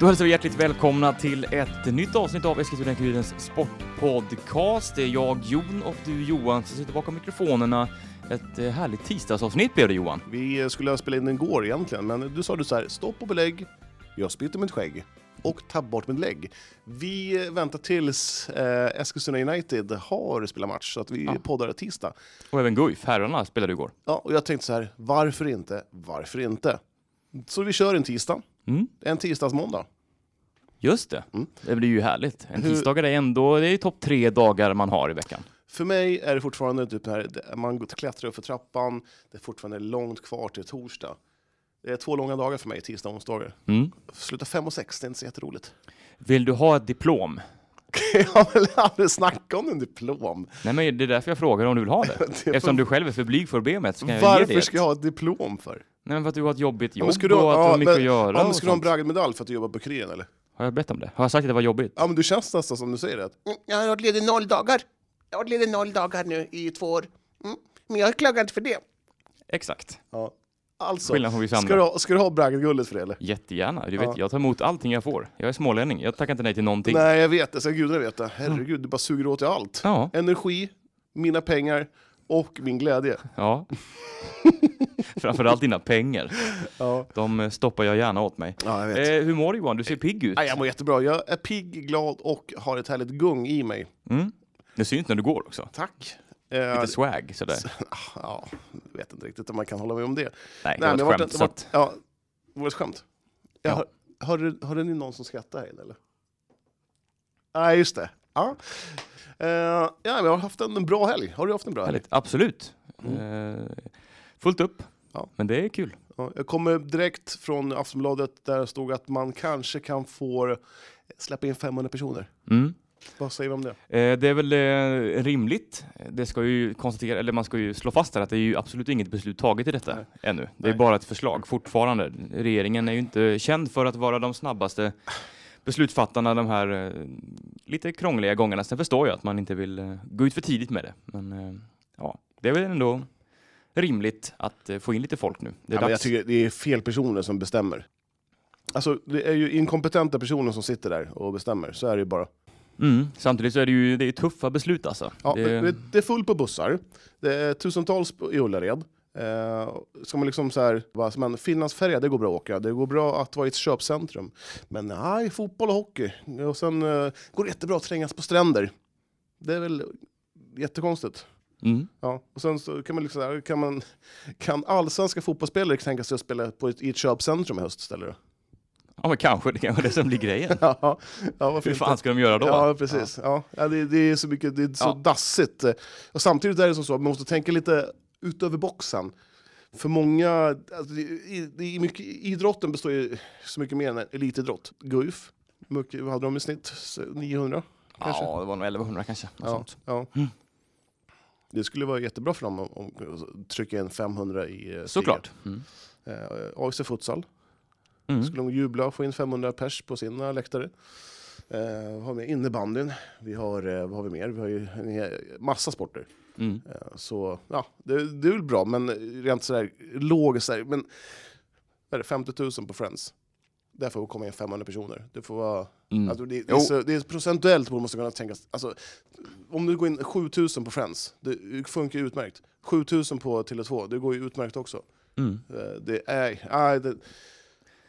Då hälsar vi hjärtligt välkomna till ett nytt avsnitt av Eskilstuna-Kurirens sportpodcast. Det är jag, Jon, och du, Johan, som sitter bakom mikrofonerna. Ett eh, härligt tisdagsavsnitt blev det, Johan. Vi eh, skulle ha spelat in den igår egentligen, men du sa du så här, stopp och belägg, jag spytter mitt skägg och ta bort mitt lägg. Vi väntar tills eh, Eskilstuna United har spelat match, så att vi Ja. poddar tisdag. Och även Guif, herrarna, spelade igår. Ja, och jag tänkte så här, varför inte? Varför inte? Så vi kör en tisdag, Mm, en tisdagsmåndag. just det. Mm. Det blir ju härligt. En tisdag är ändå, det är ju topp tre dagar man har i veckan. För mig är det fortfarande typ det- man klättrar upp för trappan, det är fortfarande långt kvar till torsdag. Det är två långa dagar för mig, tisdag och onsdagar. Mm. Sluta fem och sex, det är inte så jätteroligt. Vill du ha ett diplom? Jag har väl aldrig snackat om en diplom. Nej, men det är därför jag frågar om du vill ha det. Det Eftersom för- du själv är för blyg för att be ge dig Varför ett. ska jag ha ett diplom för? Nej, men för att du har ett jobbigt Ja, jobb ska du, och att du ja, har mycket men- att göra Ja, men ska du ha en bragdmedalj för att du jobbar på Kuriren eller? Har jag bett om det? Har jag sagt att det var jobbigt? Ja men du känns nästan som du säger det. Mm, jag har varit ledig noll dagar. Jag har varit ledig noll dagar nu i två år. Mm, men jag klagar inte för det. Exakt. Ja. Alltså, Skillnad från vissa ska du, ha, ska du ha bragdguldet för det eller? Jättegärna. Du Ja. vet, jag tar emot allting jag får. Jag är smålänning. Jag tackar inte nej till någonting. Nej jag vet det, så gudarna vet det. Herregud, du bara suger åt dig allt. Ja, Energi, mina pengar och min glädje. ja. Framförallt dina pengar. Ja, De eh, stoppar jag gärna åt mig. ja jag vet. Eh, hur mår du Johan? Du ser pigg ut. Nej, jag mår jättebra. Jag är pigg, glad och har ett härligt gung i mig. Mm. Det syns när du går också. Tack. Eh, Lite swag sådär. ja, vet inte riktigt om man kan hålla med om det. Nej, det Nej, var ett skämt. det var- att, Ja, var det ett skämt? Ja. Har ni någon som skrattar här eller? Nej, just det. Ja. Eh, ja, men jag har haft en, en bra helg. Har du haft en bra helg? Absolut. Mm. Eh, fullt upp. Ja. Men det är kul. Ja, jag kommer direkt från Aftonbladet där det stod att man kanske kan få släppa in 500 personer. Mm. Vad säger vi om det? Eh, det är väl eh, rimligt. Det ska ju konstatera, eller man ska ju slå fast här att det är ju absolut inget beslut taget i detta Nej. ännu. Det är Nej. bara ett förslag fortfarande. Regeringen är ju inte känd för att vara de snabbaste beslutsfattarna de här eh, lite krångliga gångerna. Sen förstår jag att man inte vill gå ut för tidigt med det. Men ja, det är väl ändå rimligt att få in lite folk nu. Det är Ja, jag tycker det är fel personer som bestämmer. Alltså, det är ju inkompetenta personer som sitter där och bestämmer. Så är det ju bara. Mm. Samtidigt så är det ju det är tuffa beslut alltså. Ja, det, det... är fullt på bussar. Det är tusentals i Ullared. Eh, man liksom så här, bara, men Finlandsfärja, det går bra att åka. Det går bra att vara i ett köpcentrum. Men nej, fotboll och hockey. Och sen eh, går det jättebra att trängas på stränder. Det är väl jättekonstigt. mm. Ja, och sen så kan man liksom, kan, man, kan allsvenska fotbollsspelare tänka sig att spela på ett, i ett köpcentrum i höst istället? Ja men kanske, det kanske är det som blir grejen. ja, ja, varför Hur inte? fan ska de göra då? Ja, precis. Ja. Ja, det, det är så mycket, det är så Ja. dassigt. Och samtidigt är det som så att man måste tänka lite utöver boxen. För många, alltså, det, i- det mycket, idrotten består ju så mycket mer än elitidrott. Guif, mycket, vad hade de i snitt? 900? kanske? Ja, det var nog 1100 kanske. Ja, ja. Mm. Det skulle vara jättebra för dem om, om trycka in 500 i eh, Såklart. Mm. Eh, AIC Futsal Mm. skulle de jubla och få in 500 pers på sina läktare. Eh, vi har med innebandyn, vi har, eh, vad har vi mer? Vi har ju en massa sporter. Mm. Eh, så ja, det, det är väl bra, men rent sådär logiskt, sådär, men vad är det, 50 000 på Friends. Där får komma in 500 personer. Det får vara, Mm. alltså, det, det, är så, det är procentuellt borde man måste kunna tänka, alltså, om du går in 7 000 på Friends, det funkar ju utmärkt. 7 000 på Tele2, det går ju utmärkt också. Mm. Eh, det är, nej, det,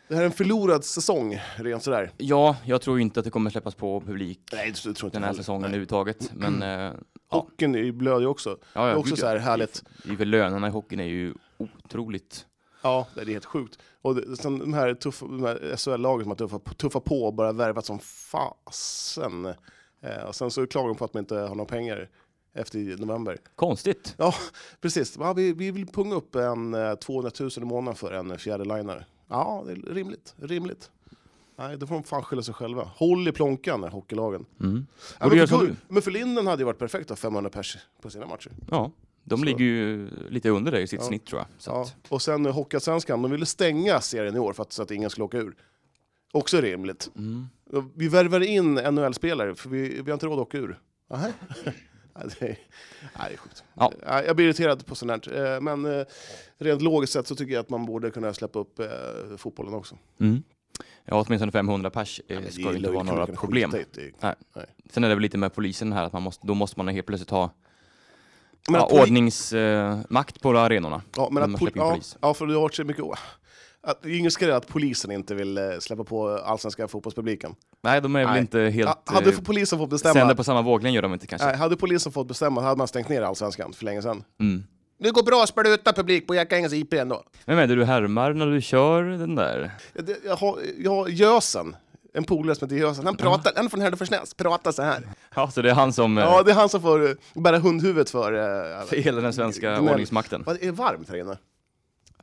det här är en förlorad säsong, rent sådär. Ja, jag tror inte att det kommer släppas på publik Nej, det tror inte den här heller. säsongen Nej. överhuvudtaget. Men eh, ja, Hockeyn är ju blöd ju också. ja, Det är ja, också så här ja. härligt. I för lönerna i hockeyn är ju otroligt. Ja, det är helt sjukt. Och det, sen de här, tuffa, de här SHL-lagen som har tuffat tuffa på och bara värvat som fasen. Eh, och sen så klagar de på att man inte har några pengar efter i november. Konstigt. Precis, ja, vi, vi vill punga upp en eh, 200 000 i månaden för en fjärde linare. Ja, det är rimligt. rimligt. Nej, då får de fan skylla sig själva. Håll i plånkan, hockeylagen. Mm. Ja, men, för, men för Linden hade ju varit perfekt att ha 500 pers på sina matcher. Ja, de Så- ligger ju lite under det i sitt Ja. snitt tror jag. Ja. Och sen eh, Hockeyallsvenskan, de ville stänga serien i år för att, så att ingen skulle åka ur. Också rimligt. mm. Vi värvar in NHL-spelare, för vi, vi har inte råd att åka ur. Nej, det är, nej, det är sjukt. Ja. Nej, Jag blir irriterad på sånt här. Eh, Men eh, rent logiskt sett så tycker jag att man borde kunna släppa upp eh, fotbollen också. Mm. Ja, åtminstone 500 pers Ja, ska är det inte vara några problem. skita i det. Sen är det väl lite med polisen här, att man måste, då måste man helt plötsligt ha ja, poli- ordningsmakt på arenorna. Ja, men att man pol- släpper in ja, ja, för det har varit så mycket... Att, det är ingen skräll att polisen inte vill eh, släppa på allsvenska fotbollspubliken. Nej, de är väl Nej. inte helt... Ha, hade eh, polisen fått bestämma... sänder på samma våglängd gör de inte kanske. Nej, hade polisen fått bestämma hade man stängt ner allsvenskan för länge sedan. Mm. Det går bra att spela utan publik på Jackängens IP ändå. Vem är det du härmar när du kör den där? Jag, det- jag har, jag har Gösen, en polare som heter Gösen, han pratar, han är från Herdefors pratar så här. Ja, så det är han som eh, Ja, det är han som får eh, bära hundhuvudet för... eh, för hela den svenska ordningsmakten. Vad, är det varmt här inne?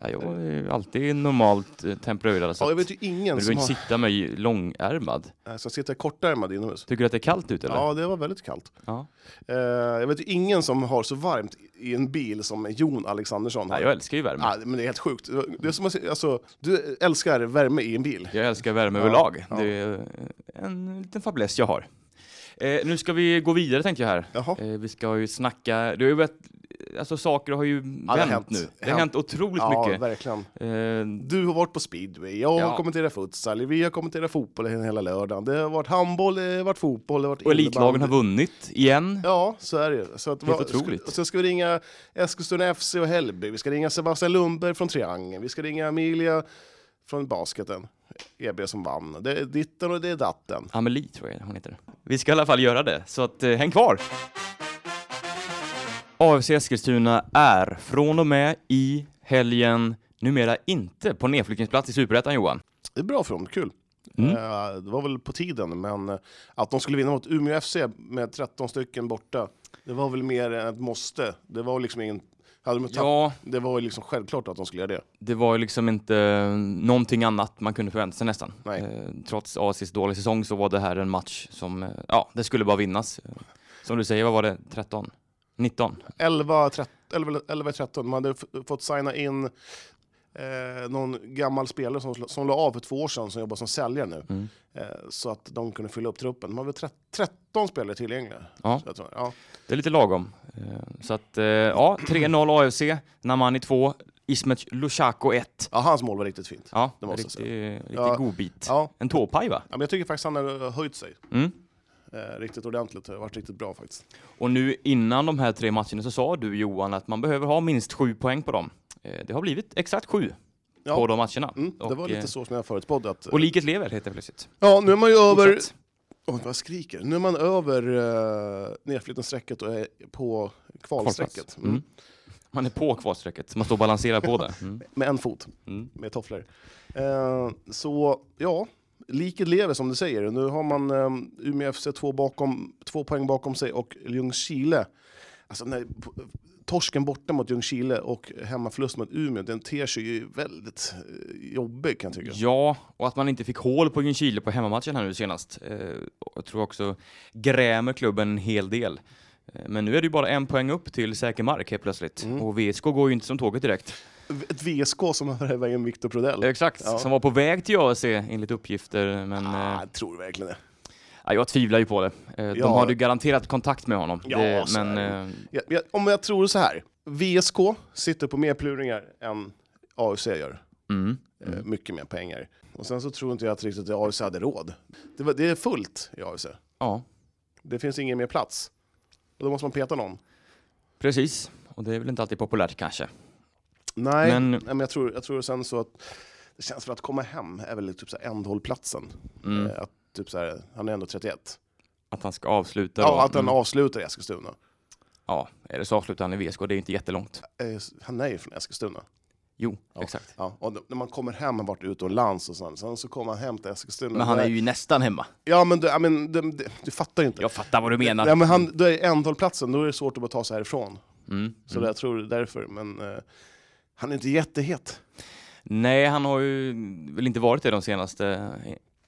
Ja, jag är alltid normalt eh, tempererad. Så Ja, jag vet ju ingen du som har... sitta med långärmad. Nej, Så sitter kortärmad inomhus. Tycker du att det är kallt ute eller? Ja, det var väldigt kallt. Ja. Eh, jag vet ju ingen som har så varmt i en bil som Jon Alexandersson har. Ja, jag älskar ju värme. Ja, men det är helt sjukt. Det är som att, alltså, du älskar värme i en bil. Jag älskar värme Ja, överlag. ja. Det är en liten fäbless jag har. Eh, nu ska vi gå vidare tänkte jag här. Eh, vi ska ju snacka, det har ju alltså saker har ju det har vänt hänt. nu. Det har Hänt. otroligt Ja, mycket. verkligen. Eh, Du har varit på speedway, jag har Ja. kommenterat futsal, vi har kommenterat fotboll hela lördagen. Det har varit handboll, det har varit fotboll, det har varit och elitlagen har vunnit igen. Ja, så är det. Så att, Helt vad- otroligt. Ska, sen ska vi ringa Eskilstuna FC och Hällby, vi ska ringa Sebastian Lundberg från Triangeln, vi ska ringa Emilia från basketen, EB som vann. Det är ditten och det är datten. Amelie tror jag hon heter. Vi ska i alla fall göra det, så att eh, häng kvar! AFC Eskilstuna är från och med i helgen numera inte på nedflyttningsplats i Superettan Johan. Det är bra för dem, kul. Mm. Eh, det var väl på tiden, men eh, att de skulle vinna mot Umeå FC med 13 stycken borta, det var väl mer än ett måste. Det var liksom ingen... Hade de Ja, Det var ju liksom självklart att de skulle göra det. det var ju liksom inte eh, någonting annat man kunde förvänta sig nästan. Eh, trots ACs dåliga säsong så var det här en match som, ja, det skulle bara vinnas. Som du säger, vad var det? 13? 19? 11, 13, 11, 11 13. De hade fått signa in eh, någon gammal spelare som, som la av för två år sedan, som jobbar som säljare nu. Mm. Eh, så att de kunde fylla upp truppen. De hade väl 13 spelare tillgängliga. Ja. Tror, ja. Det är lite lagom. Eh, Så att, eh, ja, 3-0 AFC, Namani 2, Ismet Lushako 1. ja, hans mål var riktigt fint. Ja, Det måste jag riktig, riktig Ja. godbit. Ja. En tåpaj va? Ja, men jag tycker faktiskt han har höjt sig Mm. Eh, riktigt ordentligt. Det har varit riktigt bra faktiskt. Och nu innan de här tre matcherna så sa du Johan att man behöver ha minst sju poäng på dem. Eh, Det har blivit exakt sju Ja. på de matcherna. Mm, det Och, var eh, lite så som jag förutspådde. Att, Och liket lever det plötsligt. ja, nu är man ju över... Oj, vad jag skriker. Nu är man över uh, nedflyttningsstrecket och är på kvalstrecket. Mm. Mm. Man är på kvalstrecket, man står och balanserar på det. Mm. Med en fot. Mm. med tofflor. Eh, så ja, liket lever som du säger. Nu har man eh, Umeå FC två, bakom, två poäng bakom sig och Ljungskile. Alltså när, torsken borta mot Ljungskile och hemmaförlust mot Umeå, den ter sig ju väldigt eh, jobbig kan jag tycka. Ja, och att man inte fick hål på Ljungskile på hemmamatchen här nu senast. Eh, Jag tror också grämer klubben en hel del. Eh, Men nu är det ju bara en poäng upp till säker mark helt plötsligt. Mm. Och VSK går ju inte som tåget direkt. Ett VSK som har värvat in Viktor Prodell. Exakt, Ja. som var på väg till AFC enligt uppgifter. Men ah, eh, jag tror verkligen det. ja, jag tvivlar ju på det. Eh, De Ja. hade ju garanterat kontakt med honom. Ja, det, men eh, Jag, jag, om jag tror så här, VSK sitter på mer pluringar än AFC gör. mm, mm. Mycket mer pengar. Och sen så tror inte jag att riktigt att AFC hade råd. Det, var, det är fullt i AFC. ja, Det finns ingen mer plats. Och då måste man peta någon. precis. Och det är väl inte alltid populärt kanske. Nej, Men- men, men jag, tror, jag tror sen så att det känns för att komma hem är väl typ så ändhållplatsen. Mm. Eh, att typ så här, han är ändå 31. Att han ska avsluta. Ja, då. att han Mm. avslutar i Eskilstuna. Ja, det så avslutar han i VSK. Det är ju inte jättelångt. Eh, han är ju från Eskilstuna. Jo, Ja. exakt. Ja, och när man kommer hem och varit utomlands och sen, sen så kommer han hem till Eskilstuna. Men han är ju nästan hemma. Ja, men, du, men du, du, du fattar ju inte. Jag fattar vad du menar. Ja, men han, då är ändhållplatsen, då är det svårt att bara ta sig härifrån. Mm. Så Mm. jag tror det är därför. Men eh, han är inte jättehet. Nej, han har ju väl inte varit det de senaste...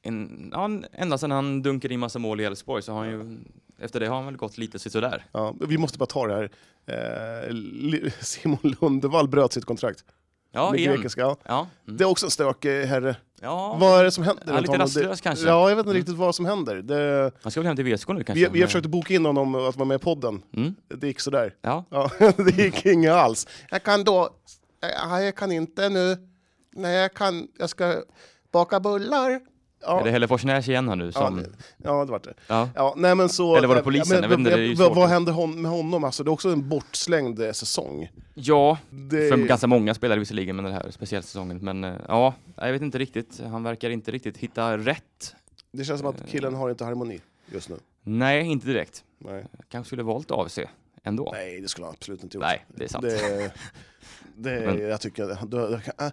En, ja, ända sedan han dunkade in massa mål i Elfsborg så har han ju... Efter det har han väl gått lite sådär. Ja, vi måste bara ta det här. Eh, Simon Lundevall bröt sitt kontrakt. Ja, med igen. grekiska. Ja. Ja, mm. Det är också en stökig herre. ja. Vad är det som händer? Ja, lite rastlös kanske. Ja, jag vet inte Mm. riktigt vad som händer. Det, han ska väl hem till VSK nu kanske? vi, vi har försökt boka in honom att vara med i podden. Mm. Det gick sådär. Ja, Ja, det gick inget alls. Jag kan då... Ja, jag kan inte nu. Nej, jag kan... Jag ska baka bullar. Ja, är det Hällefors-Näs igen här nu? ja, Som, det, ja, det var det. ja. Ja, nej, men så, Eller var det ja, polisen? men inte, det vad, händer hon, med honom? Alltså, det är också en bortslängd eh, säsong. ja, Det, för ganska många spelare visserligen, men den här speciella säsongen. Men eh, ja, jag vet inte riktigt. Han verkar inte riktigt hitta rätt. det känns som att killen har inte harmoni just nu. Nej, inte direkt. Nej, Kanske skulle valt AFC ändå. nej det skulle han absolut inte gjort. Nej, det är sant. Det, det, Men- jag tycker... Då, kan- äh,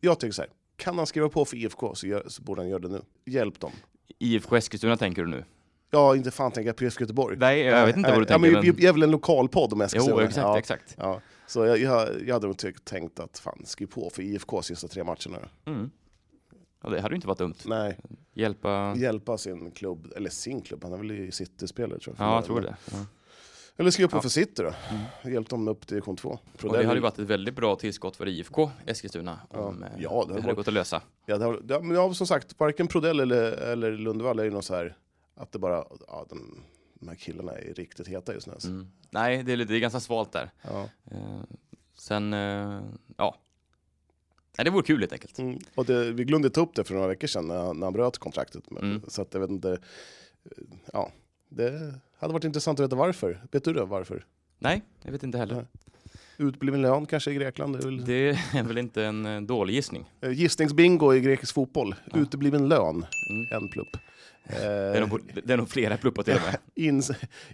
jag tycker så här. Kan han skriva på för IFK så, gör, så borde han göra det nu. Hjälp dem. IFK Eskilstuna tänker du nu? Ja, inte fan tänker jag på IFK Göteborg. Nej, jag vet inte vad du ja, tänker. men, vi, men... vi är väl en lokal podd om Eskilstuna? Jo, exakt, ja, exakt. Ja. Så jag, jag, jag hade nog tänkt att fan, skriv på för IFK sista tre matcherna. Mm. Ja, det hade ju inte varit dumt. Nej, Hjälpa... hjälpa sin klubb, eller sin klubb, han är väl i City-spelare tror jag. Ja, jag tror det. Ja. Eller skriva på Ja. för City då. Mm. Hjälp dem upp till division 2. Och det hade ju varit ett väldigt bra tillskott för IFK Eskilstuna om Ja. eh, Ja, det det hade varit- gått att lösa. Ja, det har, det, men ja, som sagt, varken Prodell eller, eller Lundvall är ju någon så här att det bara, ja, de, de här killarna är riktigt heta just nu. Alltså. Mm. Nej, det är, lite- det är ganska svalt där. Ja. Eh, sen, eh, ja. Nej, det vore kul helt enkelt. Mm. Och det, vi glömde ta upp det för några veckor sedan när, han- när han bröt kontraktet. Men, Mm. Så att jag vet inte, eh, ja, det hade varit intressant att veta varför. Vet du det, varför? Nej, jag vet inte heller. Nej. Utbliven lön kanske i Grekland? Det är väl, Det är väl inte en eh, dålig gissning. Eh, Gissningsbingo i grekisk fotboll. Ja. Utebliven lön, Mm. en plupp. Det, är nog, det är nog flera pluppar till och med. ins,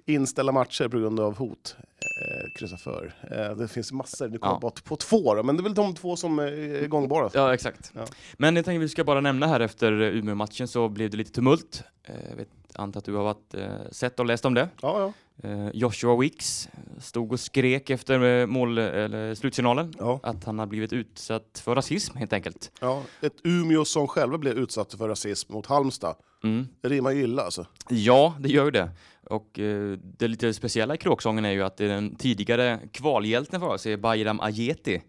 inställa matcher på grund av hot. Eh, kryssa för. Eh, det finns massor, nu kommer Ja. bara på två då, men det är väl de två som är gångbara. Ja, exakt. Ja. Men jag tänker vi ska bara nämna här efter eh, Umeå-matchen så blev det lite tumult. Eh, vet, antar att du har varit, eh, sett och läst om det. Ja, ja. Eh, Joshua Wicks stod och skrek efter eh, mål, eller slutsignalen ja. att han har blivit utsatt för rasism helt enkelt. ja. Ett Umeå som själva blev utsatta för rasism mot Halmstad. Mm. Det rimmar ju illa alltså. Ja, det gör ju det. Och eh, det lite speciella i kråksången är ju att det är den tidigare kvalhjälten för oss, är Bayram Ajeti,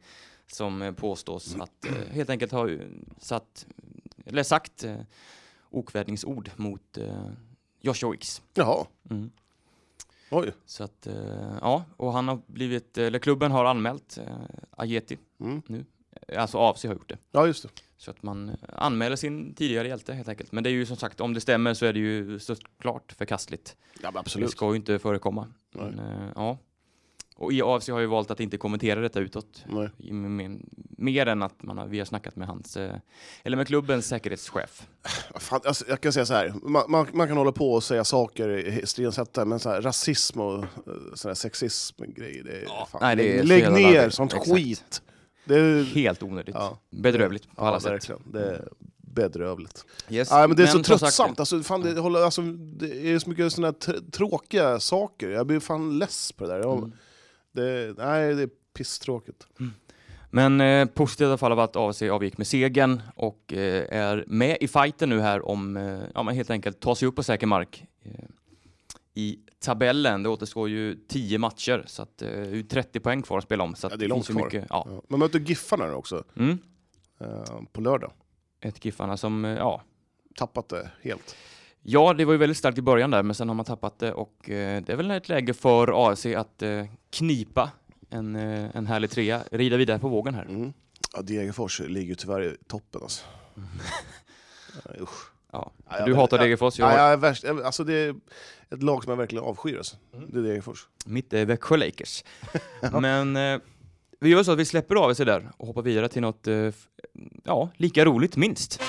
som påstås att eh, helt enkelt ha satt, eller sagt eh, okvädningsord mot eh, Joshua Wicks. Jaha, Mm. oj. Så att, eh, ja, och han har blivit, eller klubben har anmält eh, Ajeti, Mm. alltså AFC har gjort det. Ja, just det. Så att man anmäler sin tidigare hjälte helt enkelt. Men det är ju som sagt, om det stämmer så är det ju såklart förkastligt. Ja, men Det absolut. ska ju inte förekomma. Men, eh, ja. Och i AFC har ju valt att inte kommentera detta utåt. I- med- Mer än att man har, vi har snackat med hans, eh, eller med klubbens säkerhetschef. Fan, alltså, jag kan säga så här, man, man, man kan hålla på och säga saker hetta, men så här, rasism och eh, sån sexism-grejer, det Ja, nej, det är så lägg ner larvigt. sånt Exakt. skit. Det är, Helt onödigt. ja, Bedrövligt på alla ja, sätt. verkligen. Det är bedrövligt. Yes. Ja, men det är så som sagt- tröttsamt. Alltså, fan, det, håller, alltså, det är så mycket såna tråkiga saker. Jag blir fan less på det där. Jag, Mm. Det, nej, det är pisstråkigt. Men eh, positivt i alla fall av att AFC avgick med segern och eh, är med i fighten nu här om, eh, ja men helt enkelt ta sig upp på säker mark eh, i tabellen. Det återstår ju 10 matcher så att eh, det är ju 30 poäng kvar att spela om. Så Ja, det är långt kvar. Mycket, ja. Ja. Man möter Giffarna nu också, Mm. eh, på lördag. Ett Giffarna som, ja. Tappat det helt. Ja, det var ju väldigt starkt i början där, men sen har man tappat det och eh, det är väl ett läge för AFC att eh, knipa en, eh, en härlig trea, rida vidare på vågen här. Mm. Ja, Degerfors ligger ju tyvärr i toppen. Alltså. Mm. Ja, usch. Ja. Ja, Du jag- hatar jag- Degerfors, Ja, jag, jag är värst. Jag- Alltså, det är ett lag som jag verkligen avskyr. Alltså. Mm. Det är Degerfors. mitt är Växjö Lakers. Men eh, vi gör så att vi släpper AFC där och hoppar vidare till något, eh, ja, lika roligt minst.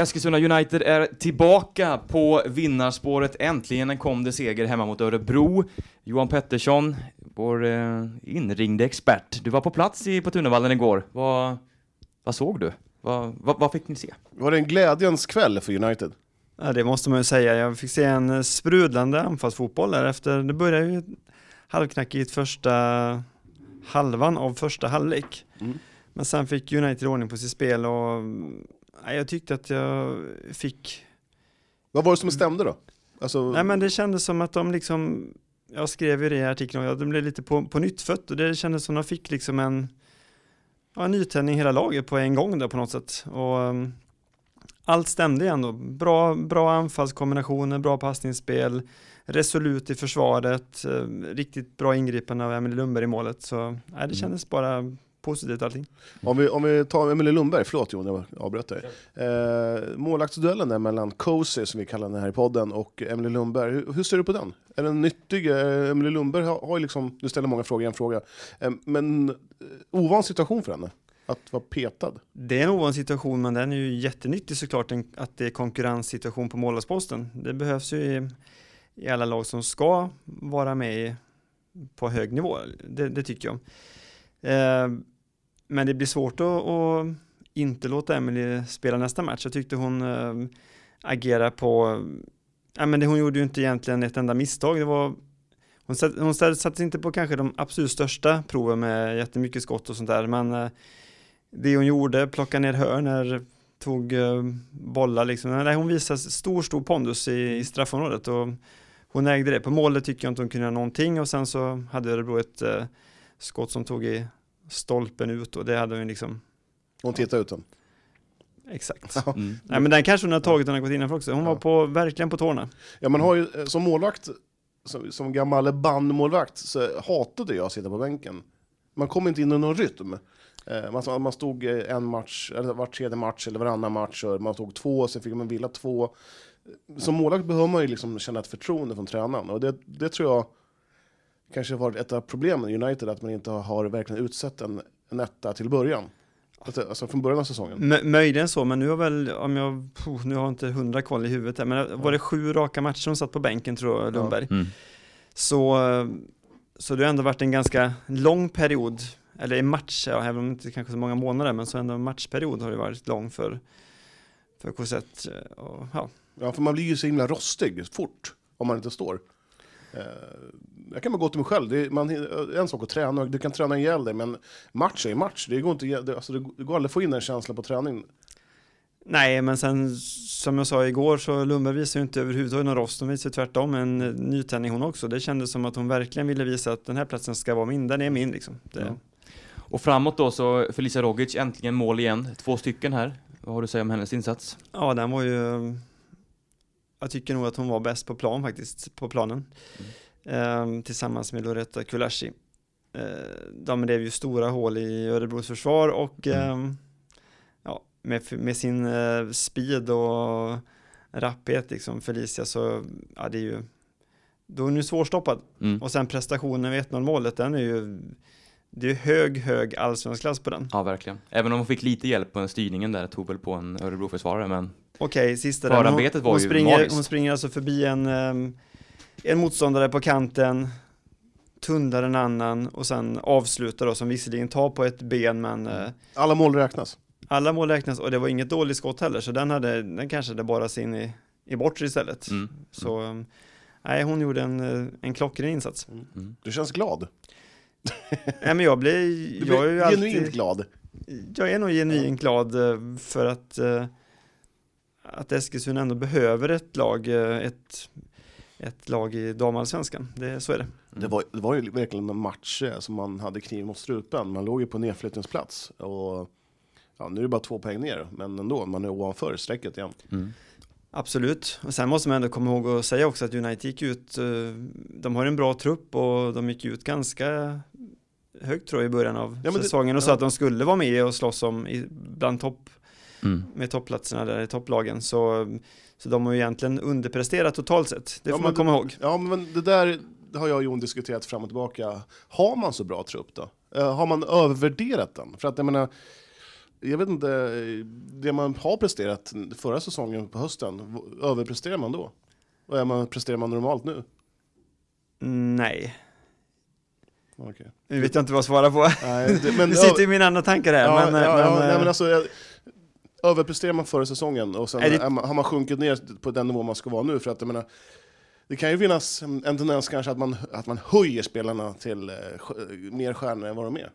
Eskilstuna United är tillbaka på vinnarspåret. Äntligen kom det seger hemma mot Örebro. Johan Pettersson, vår eh, inringde expert. Du var på plats i, på Tunavallen igår. Vad, vad såg du? Vad, vad, vad fick ni se? Var det en glädjens kväll för United? Ja, det måste man ju säga. Jag fick se en eh, sprudlande anfallsfotboll där efter, det började ju halvknackigt första halvan av första halvlek. Mm. Men sen fick United ordning på sitt spel och jag tyckte att jag fick, Vad var det som stämde då? Alltså, nej men det kändes som att de liksom jag skrev ju det i artikeln och de blev lite på, på nytt fött och det kändes som de fick liksom en, ja, en nytändning hela laget på en gång där på något sätt. Och um, allt stämde ändå. Bra, bra anfallskombinationer, bra passningsspel, resolut i försvaret, eh, riktigt bra ingripande av Emil Lundberg i målet. Så nej, det kändes bara positivt allting. Om vi, om vi tar Emelie Lundberg, förlåt Jon, jag avbröt dig. Eh, målvaktsduellen där mellan Cozy, som vi kallar den här i podden, och Emelie Lundberg. Hur, hur ser du på den? Är den nyttig? Eh, Emelie Lundberg har, har ju liksom, du ställer många frågor i en fråga, eh, men eh, ovan situation för henne. Att vara petad. Det är en ovan situation, men den är ju jättenyttig såklart att det är konkurrenssituation på målvaktsposten. Det behövs ju i, i alla lag som ska vara med i, på hög nivå. Det, det tycker jag. Eh, men det blir svårt att, att inte låta Emily spela nästa match. Jag tyckte hon äh, agerade på, ja men det, hon gjorde ju inte egentligen ett enda misstag. Det var, hon, satt, hon satte inte på kanske de absolut största proven med jättemycket skott och sånt där, men äh, det hon gjorde, plocka ner hörner, tog äh, bollar liksom, nej, hon visade stor, stor pondus i, i straffområdet och hon ägde det. På målet tycker jag inte hon kunde göra någonting och sen så hade Örebro ett skott som tog i stolpen ut och det hade hon liksom Hon tittade ut den. Exakt. Mm. Nej men den kanske hon har tagit när hon gått innanför också. Hon ja. var på, verkligen på tårna. Ja man har ju eh, som målvakt, som, som gammal bandmålvakt, så hatade jag att sitta på bänken. Man kom inte in i någon rytm. Eh, man, man stod en match, eller var tredje match eller varannan match, och man tog två, sen fick man vila två. Som målvakt behöver man ju liksom känna ett förtroende från tränaren, och det, det tror jag kanske varit ett av problemen i United, att man inte har verkligen utsett en, en etta till början. Alltså, alltså från början av säsongen. M möjligen så, men nu har väl, om jag, nu har jag inte hundra koll i huvudet här, men var det sju raka matcher som satt på bänken tror jag, Lundberg. Ja. Mm. Så, så det har ändå varit en ganska lång period, eller en match, ja, även om det inte kanske så många månader, men så ändå en matchperiod har det varit lång för, för Cosette. ja. ja, för man blir ju så himla rostig fort om man inte står. Eh, jag kan bara gå till mig själv. Det är, man, en sak att träna, du kan träna ihjäl dig, men match är match. Det går, inte, det, alltså, det går aldrig att få in en känsla på träning. Nej, men sen som jag sa igår så Lundberg visar ju inte överhuvudtaget någon rost. Hon visar tvärtom en nytändning hon också. Det kändes som att hon verkligen ville visa att den här platsen ska vara min. Den är min liksom. Det... Ja. Och framåt då så Felicia Rogic äntligen mål igen. Två stycken här. Vad har du att säga om hennes insats? Ja, den var ju jag tycker nog att hon var bäst på plan faktiskt, på planen. Mm. Eh, tillsammans med Loretta Kulashi. Eh, de rev ju stora hål i Örebros försvar och mm. eh, ja, med, med sin eh, speed och rapphet liksom Felicia så, ja det är ju då är hon ju svårstoppad. Mm. Och sen prestationen vid 1-0 målet, den är ju det är hög, hög allsvensk klass på den. Ja, verkligen. Även om hon fick lite hjälp på styrningen där, tog väl på en Örebro-försvarare, men Okej, okay, sista där. Hon, var hon, springer, magiskt. hon springer alltså förbi en, um, en motståndare på kanten, tunnlar en annan och sen avslutar då som visserligen tar på ett ben men uh, Alla mål räknas. Alla mål räknas och det var inget dåligt skott heller så den, hade, den kanske hade bara in i, i bortre istället. Mm. Så um, nej, hon gjorde en, eh, en klockren insats. Mm. Mm. Du känns glad. nej men jag blir, du blir jag är ju alltid, genuint glad. Jag är nog genuint glad för att uh, att Eskilstuna ändå behöver ett lag, eh, ett, ett lag i damallsvenskan. Det, så är det. Det var, det var ju verkligen en match eh, som man hade kniv mot strupen. Man låg ju på nedflyttningsplats och ja, nu är det bara två poäng ner, men ändå, man är ovanför strecket igen. Mm. Absolut, och sen måste man ändå komma ihåg att säga också att United gick ut, eh, de har en bra trupp och de gick ut ganska högt tror jag i början av ja, säsongen och ja. sa att de skulle vara med och slåss om bland topp mm. med toppplatserna där i topplagen. Så, så de har ju egentligen underpresterat totalt sett. Det får ja, man komma det, ihåg. Ja, men det där har jag och Jon diskuterat fram och tillbaka. Har man så bra trupp då? Uh, har man övervärderat den? För att jag menar, jag vet inte, det man har presterat förra säsongen på hösten, överpresterar man då? Och är man, presterar man normalt nu? Nej. Okay. Nu vet jag inte vad jag svarar på. Nej, det, men, det sitter i mina andra tankar här. Ja, men, ja, men, ja, nej, men alltså, jag, överpresterar man förra säsongen och sen det... har man sjunkit ner på den nivå man ska vara nu. För att jag menar, det kan ju finnas en, en tendens kanske att man, att man höjer spelarna till eh, mer stjärnor än vad de är.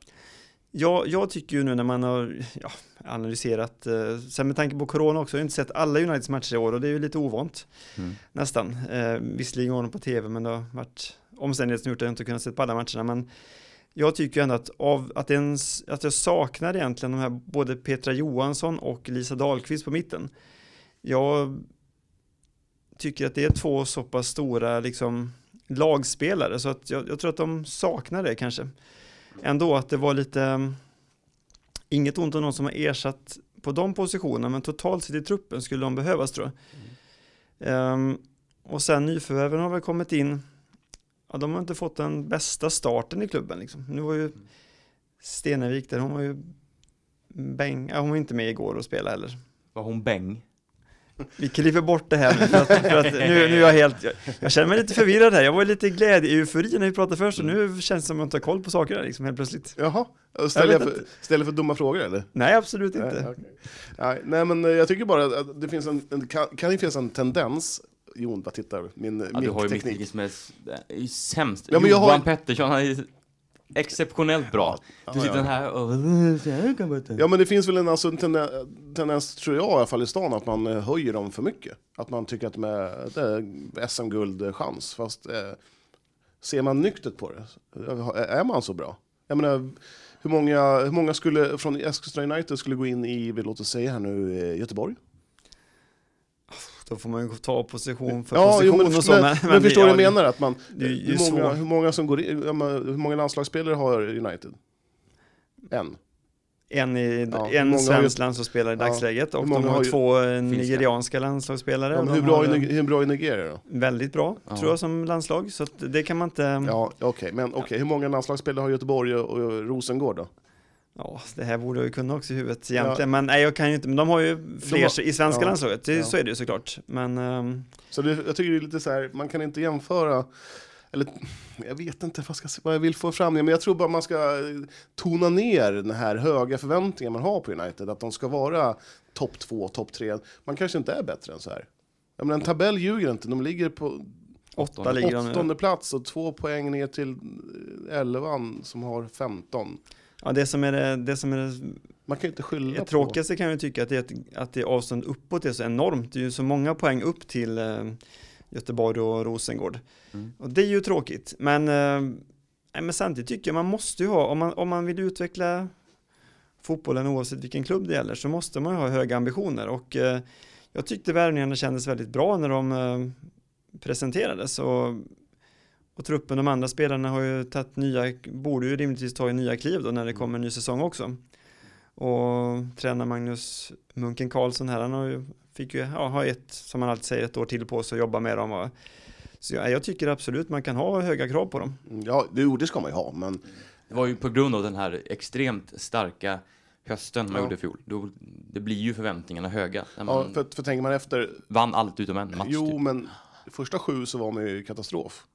Ja, jag tycker ju nu när man har ja, analyserat, eh, sen med tanke på corona också, jag har inte sett alla Uniteds matcher i år och det är ju lite ovant. Mm. Nästan. Eh, visserligen går de på tv men det har varit omständigheter som gjort att jag inte kunnat se på alla matcherna, men jag tycker ändå att, av, att, ens, att jag saknar egentligen de här både Petra Johansson och Lisa Dahlqvist på mitten. Jag tycker att det är två så pass stora liksom, lagspelare så att jag, jag tror att de saknar det kanske. Ändå att det var lite inget ont om någon som har ersatt på de positionerna men totalt sett i truppen skulle de behövas tror jag. Um, och sen nyförvärven har väl kommit in ja, de har inte fått den bästa starten i klubben liksom. Nu var ju Stenevik där, hon var ju bäng, ja, hon var inte med igår och spelade heller. Var hon bäng? Vi kliver bort det här nu, för att, för att nu, nu är jag helt, jag, jag, känner mig lite förvirrad här, jag var lite glädje-eufori när vi pratade först och nu känns det som att jag inte har koll på sakerna liksom helt plötsligt. Jaha, ställer jag, jag för, ställer för dumma frågor eller? Nej, absolut inte. Nej, okay. nej, nej, men jag tycker bara att det finns en, en kan, kan det finnas en tendens Jon bara tittar, min ja, Du har ju mittteknik som är, är sämst. Ja, men jag Johan har... Pettersson, han är exceptionellt bra. Ja, du sitter ja. här och... Ja men det finns väl en, alltså, en tendens, tror jag i alla fall i stan, att man eh, höjer dem för mycket. Att man tycker att de är, SM-guldchans. Fast eh, ser man nyktert på det, är man så bra? Jag menar, hur många, hur många skulle, från Eskilstuna United skulle gå in i, vi låter säga här nu, eh, Göteborg? Då får man ju ta position för ja, position jo, men, och så. Men, Men, men, förstår du ja, vad jag menar? Att man, det ju hur, många, hur många som går in, hur många landslagsspelare har United? En. En, i, Ja, en svensk landslagsspelare i Ja, dagsläget och hur många de har ju- två nigerianska landslagsspelare. Ja, och hur, bra har, är, hur bra är Nigeria då? Väldigt bra, Ja. tror jag, som landslag. Så det kan man inte... Ja. Ja, okej. Men okej, hur många landslagsspelare har Göteborg och, och Rosengård då? Det här borde jag ju kunna också i huvudet egentligen. Men nej, jag kan ju inte. Men de har ju fler har- i svenska ja, landslaget. Det, ja. Så är det ju såklart. Men ehm, Så det, jag tycker det är lite så här, man kan inte jämföra, eller jag vet inte vad, jag ska, vad jag vill få fram, men jag tror bara man ska tona ner den här höga förväntningen man har på United, att de ska vara topp två, topp tre. Man kanske inte är bättre än så här. Jag menar, en tabell ljuger inte, de ligger på åtta ligger åttonde plats och två poäng ner till eh, elvan som har 15. Ja, det som är det, det, som är det Man kan inte skylla Det tråkigaste kan jag tycka att det, är att, att det avstånd uppåt är så enormt. Det är ju så många poäng upp till eh, Göteborg och Rosengård. Mm. Och det är ju tråkigt. Men, eh, men samtidigt tycker jag man måste ju ha, om man, om man vill utveckla fotbollen oavsett vilken klubb det gäller så måste man ju ha höga ambitioner. Och eh, jag tyckte värvningarna kändes väldigt bra när de eh, presenterades. Och, och truppen, de andra spelarna har ju tagit nya, borde ju rimligtvis ta nya kliv då när det kommer en ny säsong också. Och tränare Magnus Munken Karlsson här, han har ju, fick ju ja, ha ett, som man alltid säger, ett år till på sig att jobba med dem. Och, så jag, jag tycker absolut man kan ha höga krav på dem. Ja, det, jo, det ska man ju ha, men Det var ju på grund av den här extremt starka hösten man Ja. gjorde i fjol. Då, det blir ju förväntningarna höga. När ja, för, för tänker man efter, vann allt utom en match. jo typ. men första sju så var man ju katastrof.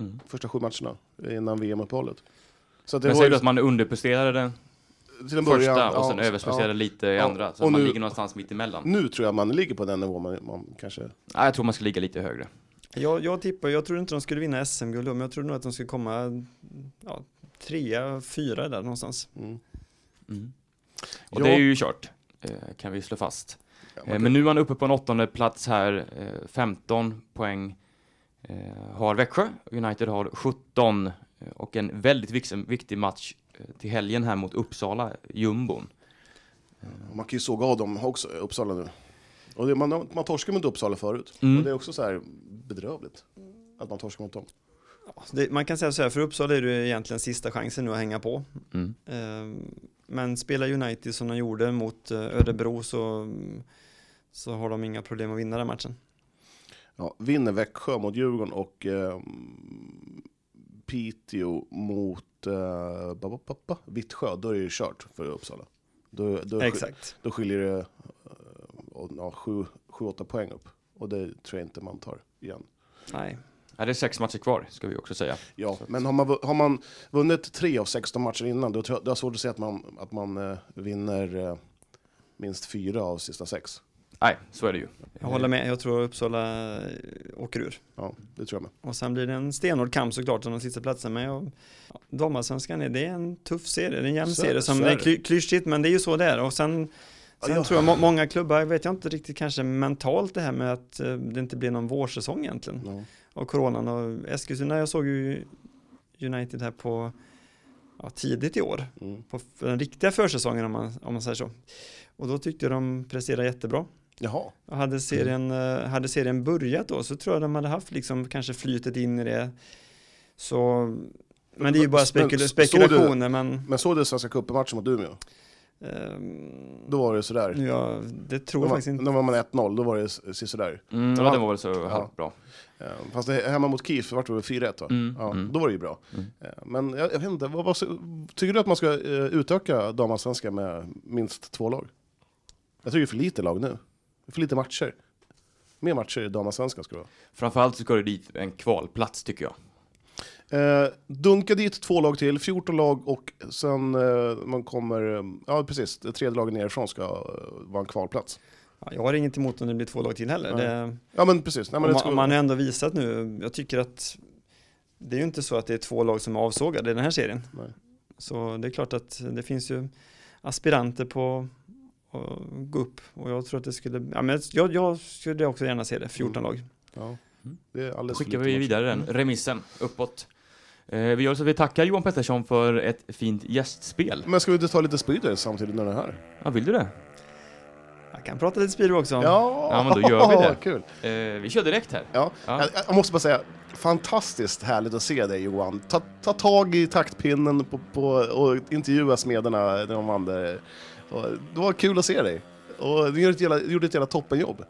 Mm. Första sju matcherna innan VM-uppehållet. Så att det Men säger ju du att man underpresterade den till en första början, och sen ja, överpresterade lite i Ja, andra? Så och man nu- ligger någonstans mitt emellan? Nu tror jag man ligger på den nivå man, man kanske... Nej, jag tror man ska ligga lite högre. Jag, jag tippar, jag tror inte de skulle vinna SM-guld men jag tror nog att de skulle komma ja, trea, fyra där någonstans. Mm. Mm. Och Ja. det är ju kört, eh, kan vi slå fast. Ja, Eh, Men nu är man uppe på en åttonde plats här, eh, 15 poäng eh, har Växjö, United har 17 eh, och en väldigt viktig, match eh, till helgen här mot Uppsala, jumbon. man kan ju såga av dem också, Uppsala nu. Och det, man, man torskade mot Uppsala förut. Mm. Och det är också så här bedrövligt. Att man torskar mot dem. Ja, det, man kan säga så här, för Uppsala är det egentligen sista chansen nu att hänga på. Mm. Eh, Men spelar United som de gjorde mot eh, Örebro så, så har de inga problem att vinna den matchen. Ja, vinner Växjö mot Djurgården och eh, Piteå mot eh, ba, ba, ba, ba, Vittsjö, då är det ju kört för Uppsala. Då, då, Exakt. då skiljer det eh, ja, 7-8 poäng upp. Och det tror jag inte man tar igen. Nej. Ja, det är sex matcher kvar, ska vi också säga. Ja, men har man, har man vunnit tre av 16 matcher innan, då tror jag, det är svårt att säga att man, att man eh, vinner eh, minst fyra av sista sex. Nej, så är det ju. Jag håller med, jag tror Uppsala eh, åker ur. Ja, det tror jag med. Och sen blir det en stenhård kamp såklart om de sista platsen. Men jag, ja, damallsvenskan är, det är en tuff serie, det är en jämn Så- serie. Som så det är kly, klyschigt, men det är ju så det är. Och sen, sen Ja, tror jag må, många klubbar, vet jag inte riktigt kanske mentalt det här med att eh, det inte blir någon vårsäsong egentligen. Ja. av coronan och Eskilstuna, jag såg ju United här på ja, tidigt i år, Mm. på den riktiga försäsongen om man, om man säger så. Och då tyckte jag de presterade jättebra. Jaha. Och hade serien, eh, hade serien börjat då så tror jag de hade haft liksom kanske flytet in i det. Så, men det är ju bara Men spekul du- spekulationer men Men såg du Svenska cupen-matchen mot Umeå? ehm, Då var det sådär. ja, det tror jag var, faktiskt inte. då var man 1-0, då var det sådär. Mm, Ja. den var väl så halvt bra. Eh, Fast det, hemma mot Kiev vart det väl 4-1 va? Mm, Ja, mm. Då var det ju bra. Mm. Eh, Men jag, jag vet inte, vad, vad, tycker du att man ska eh, utöka damallsvenskan med minst två lag? Jag tycker det är för lite lag nu. För lite matcher. Mer matcher i damallsvenskan ska det vara. Framförallt så ska det dit en kvalplats tycker jag. Eh, dunka dit två lag till, 14 lag och sen eh, man kommer, ja precis, det tredje laget nerifrån ska eh, vara en kvalplats. Ja, jag har inget emot om det blir två lag till heller. Det, Ja men precis. Nej, men man, ska, man har ändå visat nu, jag tycker att det är ju inte så att det är två lag som är avsågade i den här serien. Nej. Så det är klart att det finns ju aspiranter på att gå upp och jag tror att det skulle, ja men jag, jag skulle också gärna se det, 14 Mm. lag. ja, Mm. det är Då skickar vi vidare den remissen uppåt. Eh, vi gör så att vi tackar Johan Pettersson för ett fint gästspel. Men ska vi inte ta lite speedway samtidigt när det är här? Ja, vill du det? Jag kan prata lite speedway också. Ja, Ja, men då gör vi det. Kul. Eh, vi kör direkt här. Ja. Ja. Jag, jag måste bara säga, fantastiskt härligt att se dig Johan. Ta, ta tag i taktpinnen på, på, och intervjua smederna när de vann det. Var kul att se dig. Och du gjorde ett jävla, gjorde ett jävla toppenjobb.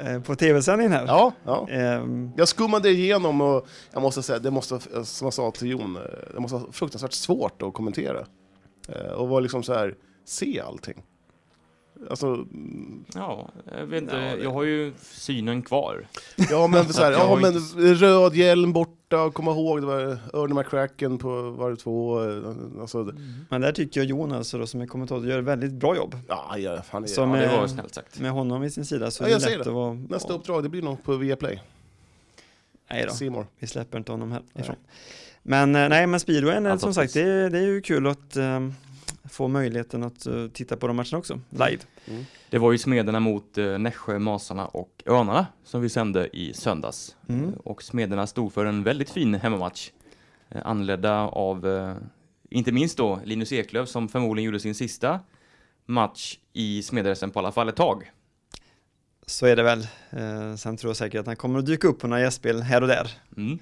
Eh, På tv-sändningen här. Ja, ja. Ehm, Jag skummade igenom och jag måste säga, det måste, som jag sa till Jon, eh, det måste vara fruktansvärt svårt att kommentera. Eh, Och vara liksom så här, se allting. Alltså, mm, Ja, jag vet inte. Ja, det- Jag har ju synen kvar. ja men så här, ja men röd hjälm borta, komma ihåg, det var Ernie McCracken på var två, eh, alltså, men där tycker jag Jonas då, som är kommentator gör ett väldigt bra jobb. ja, ja, fan, det- Som Ja, det Eh, var snällt sagt. Med honom i sin sida så Ja, är jag det säger lätt det. att vara... Nästa uppdrag, det blir nog på Viaplay, Nej då, Simor. vi släpper inte honom härifrån. Men eh, nej, men speedwayen, Allt som sagt, det, är- det är ju kul att eh, få möjligheten att eh, titta på de matcherna också, live. Mm. Det var ju Smederna mot eh, Nässjö, Masarna och Örnarna som vi sände i söndags. Mm. Eh, Och Smederna stod för en väldigt fin hemmamatch. Eh, anledda av, inte minst då, Linus Eklöf som förmodligen gjorde sin sista match i Smedressen på alla fall ett tag. Så är det väl. Sen tror jag säkert att han kommer att dyka upp på några gästspel här och där. Mm.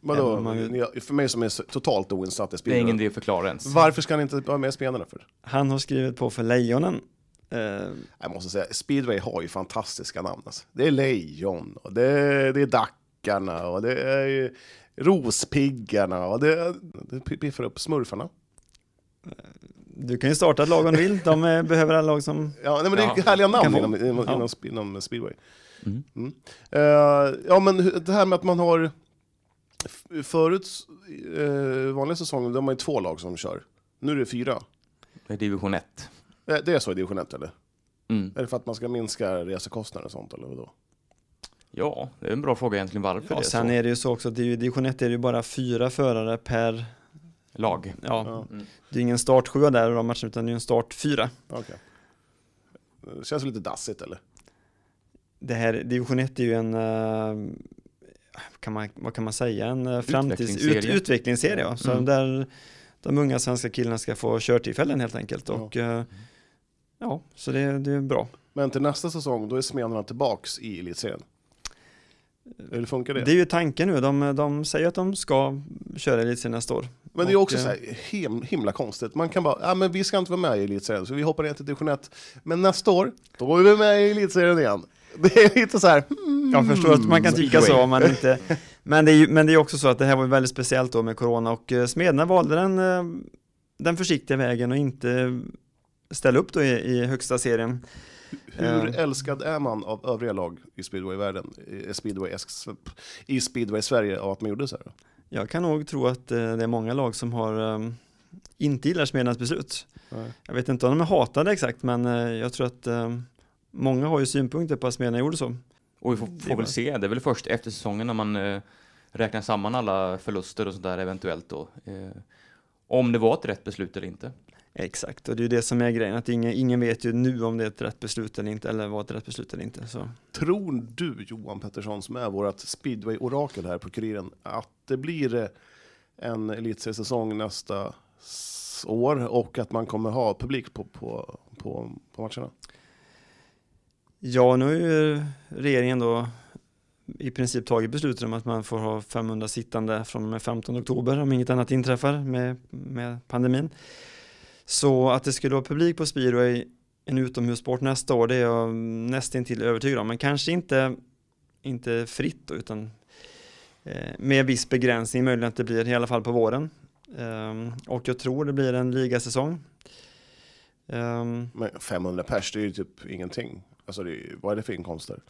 Vadå, man för mig som är totalt oinsatt i Det är ingen idé att förklara ens. Varför ska ni inte vara med i spelarna för? Han har skrivit på för Lejonen. Eh, Jag måste säga, speedway har ju fantastiska namn. Alltså. Det är Lejon, och det är, det är Dackarna, och det är Rospiggarna, och det, det piffar upp Smurfarna. du kan ju starta ett lag om du vill. De eh, behöver alla lag som... Ja, nej, men det är Ja. härliga namn inom, inom, Ja. inom, spe- inom speedway. Mm. Eh, ja, men det här med att man har... Förut, uh, vanliga säsonger, då har man ju två lag som kör. Nu är det fyra. Det är division 1. Eh, Det är så i division 1, eller? Mm. Är det för att man ska minska resekostnader och sånt, eller vadå? Ja, det är en bra fråga egentligen varför Ja, det är sen så. är det ju så också att ju, division 1 är det ju bara fyra förare per... Lag. Ja, Ja. Mm. det är ingen start 7 där i de matcherna utan det är en start 4. Okej. Det känns lite dassigt, eller? Det här, division 1 är ju en... eh, kan man, vad kan man säga? En uh, framtids... Ut, Utvecklingsserie. ja. Så Mm. där de unga svenska killarna ska få körtillfällen helt enkelt. Ja. Och eh, ja, så det, det är bra. Men till nästa säsong, då är Smederna tillbaks i elitserien. Hur funkar det? Det är ju tanken nu. De, de säger att de ska köra elitserien nästa år. men det är och, också eh, så här, him, himla konstigt. Man kan bara, ja men vi ska inte vara med i elitserien, så vi hoppar ner till division 1. Men nästa år, då är vi med i elitserien igen. Det är lite så här, hmm. Jag förstår att man kan tycka Speedway. så om man inte Men det är ju men det är också så att det här var väldigt speciellt då med Corona och eh, Smedna valde den eh, Den försiktiga vägen och inte ställa upp då i, i högsta serien Hur Eh. älskad är man av övriga lag i speedway-världen, i speedway, i speedway Sverige, av att man gjorde så här? Jag kan nog tro att det är många lag som har inte gillar Smednas beslut Nej. Jag vet inte om de är hatade exakt men jag tror att Många har ju synpunkter på att Smedna gjorde så Och vi får, får var- väl se, det är väl först efter säsongen när man eh, räknar samman alla förluster och sådär eventuellt då. Eh, om det var ett rätt beslut eller inte. Exakt, och det är ju det som är grejen, att ingen, ingen vet ju nu om det är ett rätt beslut eller inte, eller var ett rätt beslut eller inte. Så. Tror du, Johan Pettersson, som är vårt speedway-orakel här på Kuriren, att det blir eh, en elitseriesäsong nästa år och att man kommer ha publik på, på, på, på matcherna? Ja, nu har ju regeringen då i princip tagit beslutet om att man får ha 500 sittande från och med 15 oktober om inget annat inträffar med, med pandemin. Så att det skulle vara publik på speedway, en utomhussport nästa år, det är jag nästintill övertygad om, men kanske inte, inte fritt då, utan eh, med viss begränsning, möjligen att det blir i alla fall på våren. Ehm, och jag tror det blir en ligasäsong. Ehm, Men 500 pers, det är ju typ ingenting. Alltså, det är, ju- vad är det för inkomster?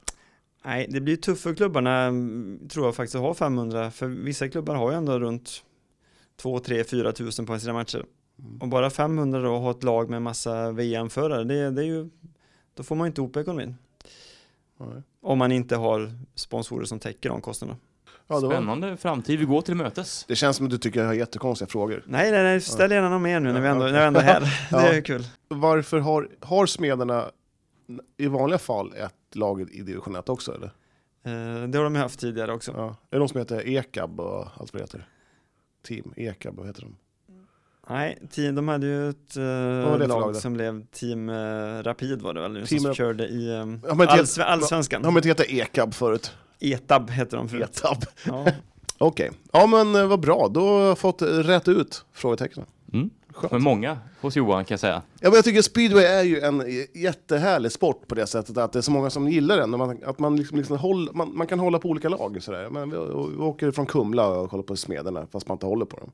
Nej, det blir tufft för klubbarna mm, tror jag faktiskt att ha 500 för vissa klubbar har ju ändå runt 2, 3, 4 tusen på sina matcher. Mm. Och bara 500 då ha ett lag med massa VM-förare, det, det är ju då får man inte ihop ekonomin. Nej. Om man inte har sponsorer som täcker de kostnaderna. Ja, det, var, Spännande framtid vi går till mötes. det känns som att du tycker jag har jättekonstiga frågor. Nej, nej, nej, ställ gärna någon mer nu när vi ändå, när vi ändå är här. Det är Ja. kul. Varför har, har Smederna i vanliga fall ett lag i division 1 också? Eller? Eh, Det har de haft tidigare också. Ja. Är det de som heter Ekab och allt vad det heter? Team Ekab, vad heter de? Nej, team, de hade ju ett eh, lag lag som blev Team eh, Rapid var det väl nu, Team som Rap- körde i eh, Ja, allsve- allsvenskan. Har de inte hetat Ekab förut? Etab heter de förut. Etab. Ja. Okej, ja men eh, vad bra. Då har jag fått rätt ut frågetecknen. Mm. Skönt. Men många hos Johan kan jag säga. Ja, men jag tycker speedway är ju en jättehärlig sport på det sättet att det är så många som gillar den. Man, att man, liksom, liksom håll, man, man kan hålla på olika lag. Sådär. Men vi, vi åker från Kumla och kollar på Smederna fast man inte håller på dem.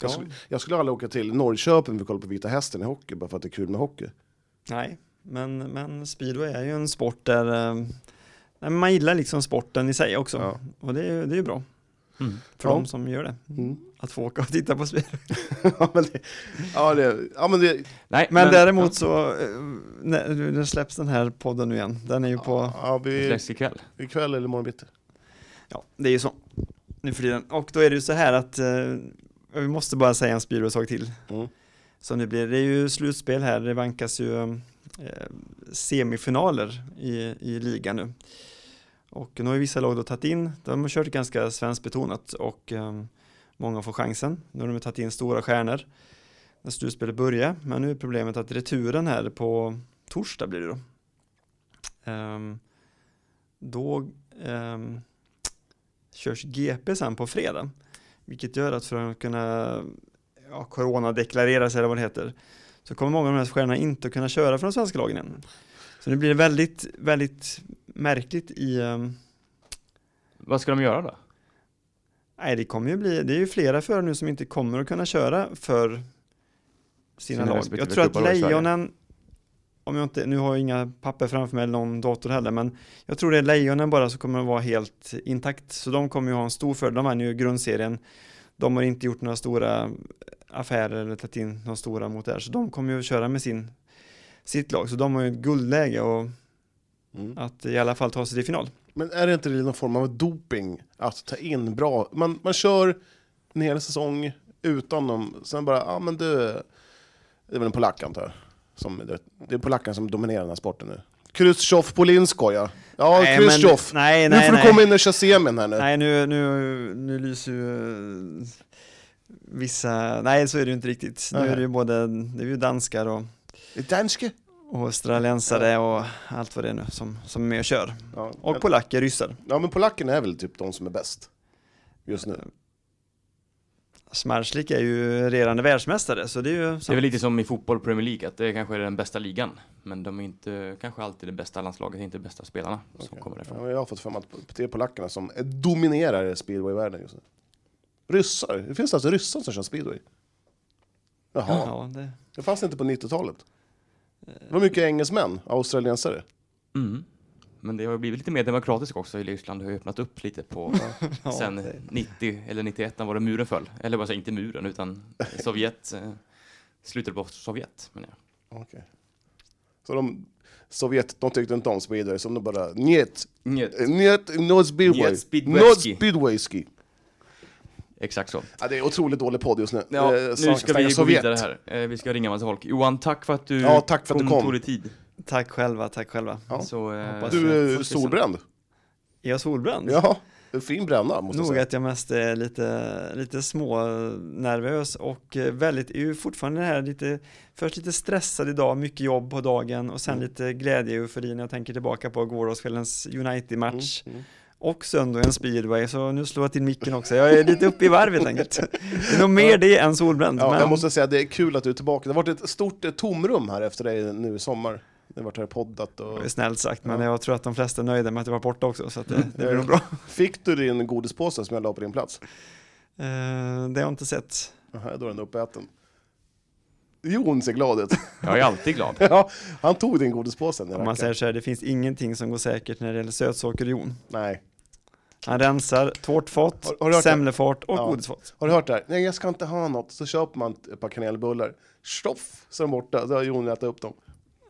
Jag, Ja. skulle, jag skulle aldrig åka till Norrköping för att kolla på Vita Hästen i hockey bara för att det är kul med hockey. Nej, men, men speedway är ju en sport där eh, nej, men man gillar liksom sporten i sig också. Ja. Och det är ju det är ju bra Mm. för Ja. de som gör det. Mm. Att få åka och titta på speedway. ja, men det, ja, det, ja, men det, Nej, Men, däremot så, eh, när, när släpps den här podden nu igen? Den är ju på, ja, vi, släpps ikväll. ikväll eller imorgon bitti. ja det är ju så nu för tiden. Och då är det ju så här att eh, vi måste bara säga en speedway-sak till. Mm. som det blir. Det är ju slutspel här, det vankas ju eh, semifinaler i, i ligan nu. Och nu har ju vissa lag då tagit in, de har kört ganska svenskbetonat och eh, många får chansen. Nu har de tagit in stora stjärnor när slutspelet börjar, men nu är problemet att returen här på torsdag blir det då. Um, då um, körs GP sen på fredag, vilket gör att för att kunna ja, coronadeklarera sig eller vad det heter så kommer många av de här stjärnorna inte kunna köra för de svenska lagen än. Så nu blir det väldigt, väldigt märkligt i Um... Vad ska de göra då? Nej, det kommer ju bli, det är ju flera förare nu som inte kommer att kunna köra för sina, Sina lag. Jag tror att. Lejonen, om jag inte, nu har jag inga papper framför mig eller någon dator heller, men jag tror det är Lejonen bara som kommer att vara helt intakt, så de kommer ju ha en stor fördel, de vann ju grundserien, de har inte gjort några stora affärer eller tagit in några stora mot det här, så de kommer ju att köra med sin, sitt lag, så de har ju ett guldläge och Mm. att i alla fall ta sig till final. Men är det inte någon form av doping att ta in bra? Man, man kör en hel säsong utan dem, sen bara, ja ah, men du, det är väl en polack antar jag. Som, det, är polacken som dominerar den här sporten nu. Krzysztof Polinsko ja. Ja, Nej, Nu nej, får du nej. komma in och köra semin här nu. Nej, nu, nu, nu lyser ju eh, vissa, nej så är det ju inte riktigt. Nu Nej. är det ju både, det är ju danskar och, danske. Och australiensare och allt vad det är nu som, som är med och kör. Ja, Och men, polacker, ryssar. ja, men polackerna är väl typ de som är bäst just nu. Smarslik är ju regerande världsmästare, så det är ju Det är väl lite som i fotboll Premier League, att det kanske är den bästa ligan. Men de är inte kanske alltid det bästa landslaget, inte de bästa spelarna som Okej. kommer därifrån. men jag har fått för mig att det är polackerna som dominerar speedway-världen just nu. Ryssar? Det finns alltså ryssar som kör speedway? Jaha, Ja, det, det fanns inte på 90-talet. Det var mycket engelsmän, australiensare. Mm. Men det har blivit lite mer demokratiskt också i Ryssland. Det har ju öppnat upp lite på ja, sen det- 90 eller 91 när var det muren föll. Eller bara säga inte muren utan Sovjet, eh, slutet på Sovjet. Men ja. Okej. Så de, Sovjet, de tyckte inte om speedway, så de bara njet, Njet. njet, no speedway, Njet no speedwayski. speedwayski. Exakt så. Ja, det är otroligt dålig podd just nu. Ja, Eh, nu ska vi gå Sovjet. vidare här. Eh, Vi ska ringa massa folk. Johan, tack för att du Ja, tack för att du kom. tog dig tid. Tack själva, tack själva. Ja. Så, eh, Du är solbränd. Är jag solbränd? Ja, en fin bränna måste jag Nog säga. att jag mest är lite, lite små nervös och väldigt, är ju fortfarande här lite, först lite stressad idag, mycket jobb på dagen och sen Mm. lite glädje och eufori när jag tänker tillbaka på gårdagskvällens United-match Mm, mm. Och söndagen speedway, så nu slår jag till micken också. Jag är lite uppe i varv helt enkelt. Det är nog mer det än solbränd. Ja, men jag måste säga att det är kul att du är tillbaka. Det har varit ett stort eh, tomrum här efter dig nu i sommar. Det har varit här poddat och... det är snällt sagt, men Ja. jag tror att de flesta är nöjda med att jag var borta också, så att det, det blir Mm. nog bra. Fick du din godispåse som jag la på din plats? Eh, det har jag inte sett. Aha, då är den uppäten. Jon ser glad ut. Jag är alltid glad. ja, han tog din godispåse. Om man säger så här, det finns ingenting som går säkert när det gäller sötsaker-Jon. Nej. Han rensar tårtfat, Har- har semlefat och Ja. godisfat. Har du hört det här? Nej, jag ska inte ha något. Så köper man ett par kanelbullar. Stoff, så är de borta. Så har Jon ätit upp dem.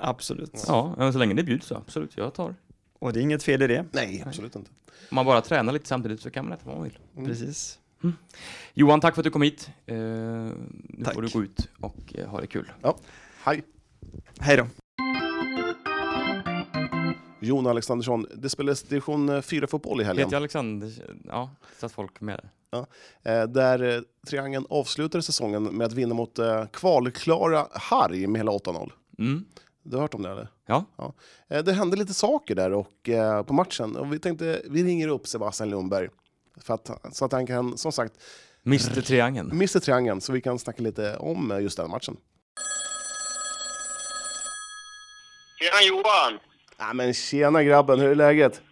Absolut. Ja, men så länge det bjuds så absolut, jag tar. Och det är inget fel i det. Nej, absolut inte. Om man bara tränar lite samtidigt så kan man äta vad man vill. Mm. Precis. Johan, tack för att du kom hit. Eh, nu Tack. får du gå ut och eh, ha det kul. Hej. Hej då. Jon Alexandersson, det spelades division 4-fotboll i helgen. Heter jag Alexander? Ja, så att folk med. Eh, där eh, Triangeln avslutade säsongen med att vinna mot eh, kvalklara Harry med hela 8-0. Mm. Du har hört om det eller? Ja. Eh, det hände lite saker där och, eh, på matchen och vi tänkte vi ringer upp Sebastian Lundberg för att, så att han kan, som sagt, Mr Triangeln. missa triangeln så vi kan snacka lite om eh, just den matchen. Tjena Johan! Ja, men tjena grabben, hur är läget?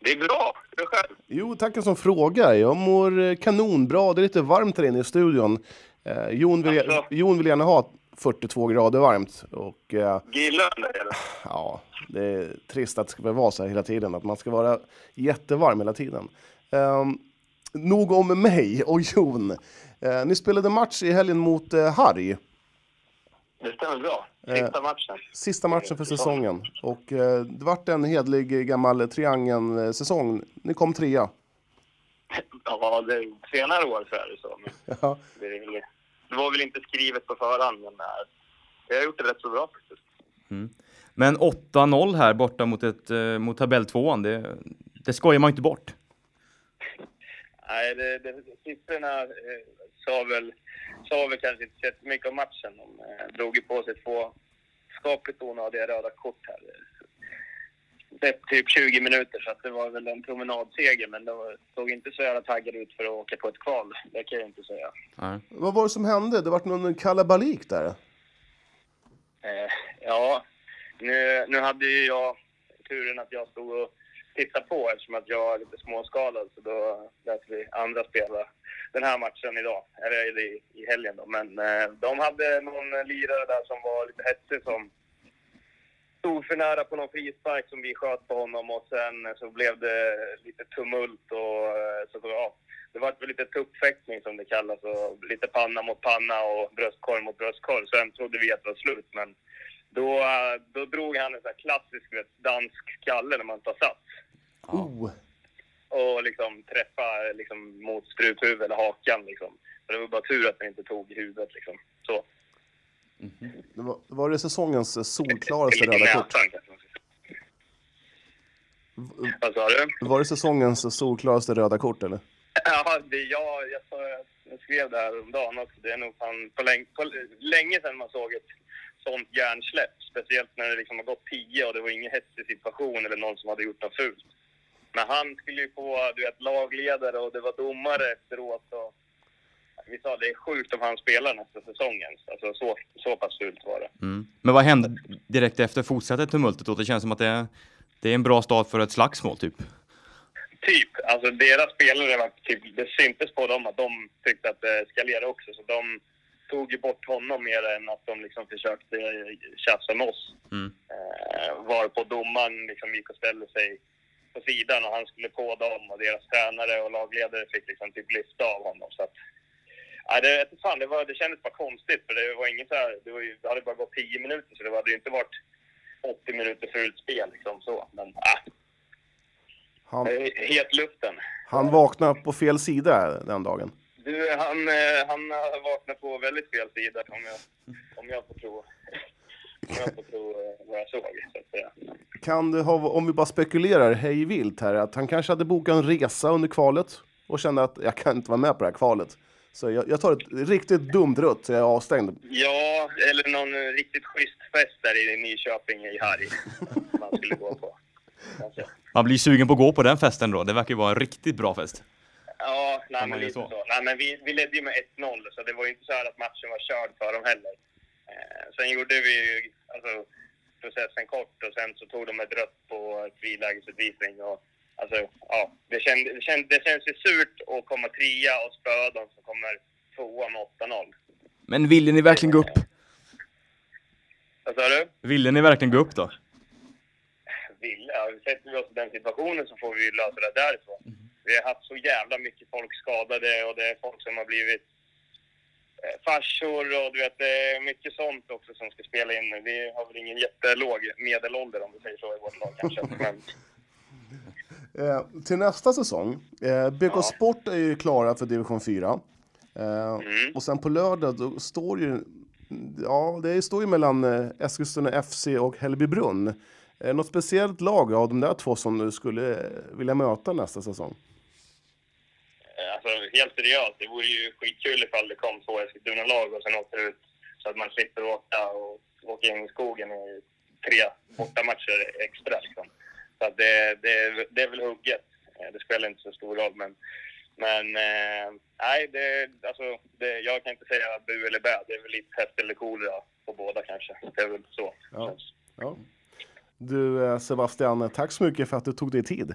Det är bra. Hur är det själv? Jo, tackar som frågar. Jag mår eh, kanonbra. Det är lite varmt här inne i studion. Eh, Jon, vill, Alltså? Jon vill gärna ha 42 grader varmt. Och, eh, Gillar du det eller? ja, det är trist att det ska vara så här hela tiden. Att man ska vara jättevarm hela tiden. Um, nog om mig och Jon. Eh, ni spelade match i helgen mot uh, Harry. Det stämmer bra. Eh. Sista matchen. Sista matchen för säsongen. Och eh, det vart en hedlig eh, gammal triangeln-säsong. Ni kom trea. Ja, det, senare år så är det så. Ja. det, var väl inte skrivet på förhand, men jag har gjort det rätt så bra faktiskt. Men 8-0 här borta mot, ett, eh, mot tabelltvåan, det, det skojar man inte bort. Nej, det, det, siffrorna eh, sa väl, sa väl kanske inte så mycket om matchen. De eh, drog ju på sig två skapligt onödiga röda kort här. Det är typ 20 minuter, så att det var väl en promenadseger, men de såg inte så jävla taggade ut för att åka på ett kval. Det kan jag inte säga. Nej. Vad var det som hände? Det vart någon kalabalik där. Eh, ja, nu, nu hade ju jag turen att jag stod och titta på eftersom att jag är lite småskalad Så då lät vi andra spela den här matchen idag, eller i, i helgen då. Men eh, de hade någon lirare där som var lite hetsig som stod för nära på någon frispark som vi sköt på honom och sen så blev det lite tumult och eh, så så, ja, det var väl lite tuppfäktning som det kallas och lite panna mot panna och bröstkorg mot bröstkorg. Sen trodde vi att det var slut men då, eh, då drog han en sån här klassisk vet, dansk skalle när man tar sats Oh. och liksom träffa liksom, mot struphuvudet eller hakan liksom. Så det var bara tur att han inte tog huvudet liksom. Så. Det var, var det säsongens eh, solklaraste i röda kort? säger. Vad sa du? Var det säsongens solklaraste röda kort eller? Ja, det, jag, jag, sa- jag skrev det här om dagen också. Det är nog fan på, länge, på länge sedan man såg ett sånt hjärnsläpp. Speciellt när det liksom har gått tio och det var ingen hetsig situation eller någon som hade gjort något fult. Men han skulle ju få, du vet, lagledare och det var domare efteråt. Och vi sa det är sjukt om han spelar nästa säsong ens. Alltså så, så pass fult var det. Mm. Men vad hände direkt efter? Fortsatte tumultet då? Det känns som att det är, det är en bra start för ett slagsmål, typ. Typ. Alltså deras spelare var typ, det syntes på dem att de tyckte att det eskalerade också. Så de tog ju bort honom mer än att de liksom försökte tjafsa med oss. Mm. Eh, varpå domaren liksom gick och ställde sig på sidan och han skulle på dem och deras tränare och lagledare fick liksom typ lyfta av honom. Så att, ja, det, fan, det, var, det kändes bara konstigt för det var inget så här, det, var ju, det hade bara gått 10 minuter så det hade ju inte varit 80 minuter fult spel liksom så. Men äh, Han, helt luften. han vaknade på fel sida den dagen. Du, han, eh, han vaknat på väldigt fel sida om jag, om jag får tro, jag får tro eh, vad jag såg. Så att säga. Kan det ha, om vi bara spekulerar hej vilt här, att han kanske hade bokat en resa under kvalet och kände att jag kan inte vara med på det här kvalet. Så jag, jag tar ett riktigt dumt rött så jag är avstängd. Ja, eller någon eh, riktigt schysst fest där i Nyköping i Harry. Man skulle gå på. Kanske. Man blir sugen på att gå på den festen då. Det verkar ju vara en riktigt bra fest. Ja, nej, men lite så? så. Nej, men vi, vi ledde ju med 1-0, så det var ju inte så här att matchen var körd för dem heller. Eh, sen gjorde vi ju alltså, processen kort och sen så tog de ett rött på frilägesutvisning. Och, alltså, ja, det, kände, det, kände, det känns ju surt att komma trea och spöa dem som kommer tvåa med 8-0. Men ville ni verkligen gå upp? Vad sa du? Ville ni verkligen gå upp då? Vill, ja, sätter vi oss i den situationen så får vi ju lösa det därifrån. Vi har haft så jävla mycket folk skadade och det är folk som har blivit farsor och du vet, är mycket sånt också som ska spela in. Vi har väl ingen jättelåg medelålder om vi säger så i vårt lag kanske. Men, Eh, till nästa säsong, eh, BK Ja. Sport är ju klara för division 4. Eh, Mm. Och sen på lördag då står ju, ja det står ju mellan eh, Eskilstuna FC och Hällbybrunn. Något speciellt lag av de där två som du skulle eh, vilja möta nästa säsong? Eh, alltså helt seriöst, det vore ju skitkul ifall det kom två Eskilstuna-lag och sen åkte ut så att man slipper åka och åka in i skogen i tre bortamatcher extra. Liksom. Så att det, det, det är väl hugget. Eh, det spelar inte så stor roll, men men eh, nej, det, alltså, det, jag kan inte säga bu eller bä. Det är väl lite pest eller kolera på båda kanske. Det är väl så. Ja. Ja. Du eh, Sebastian, tack så mycket för att du tog dig tid.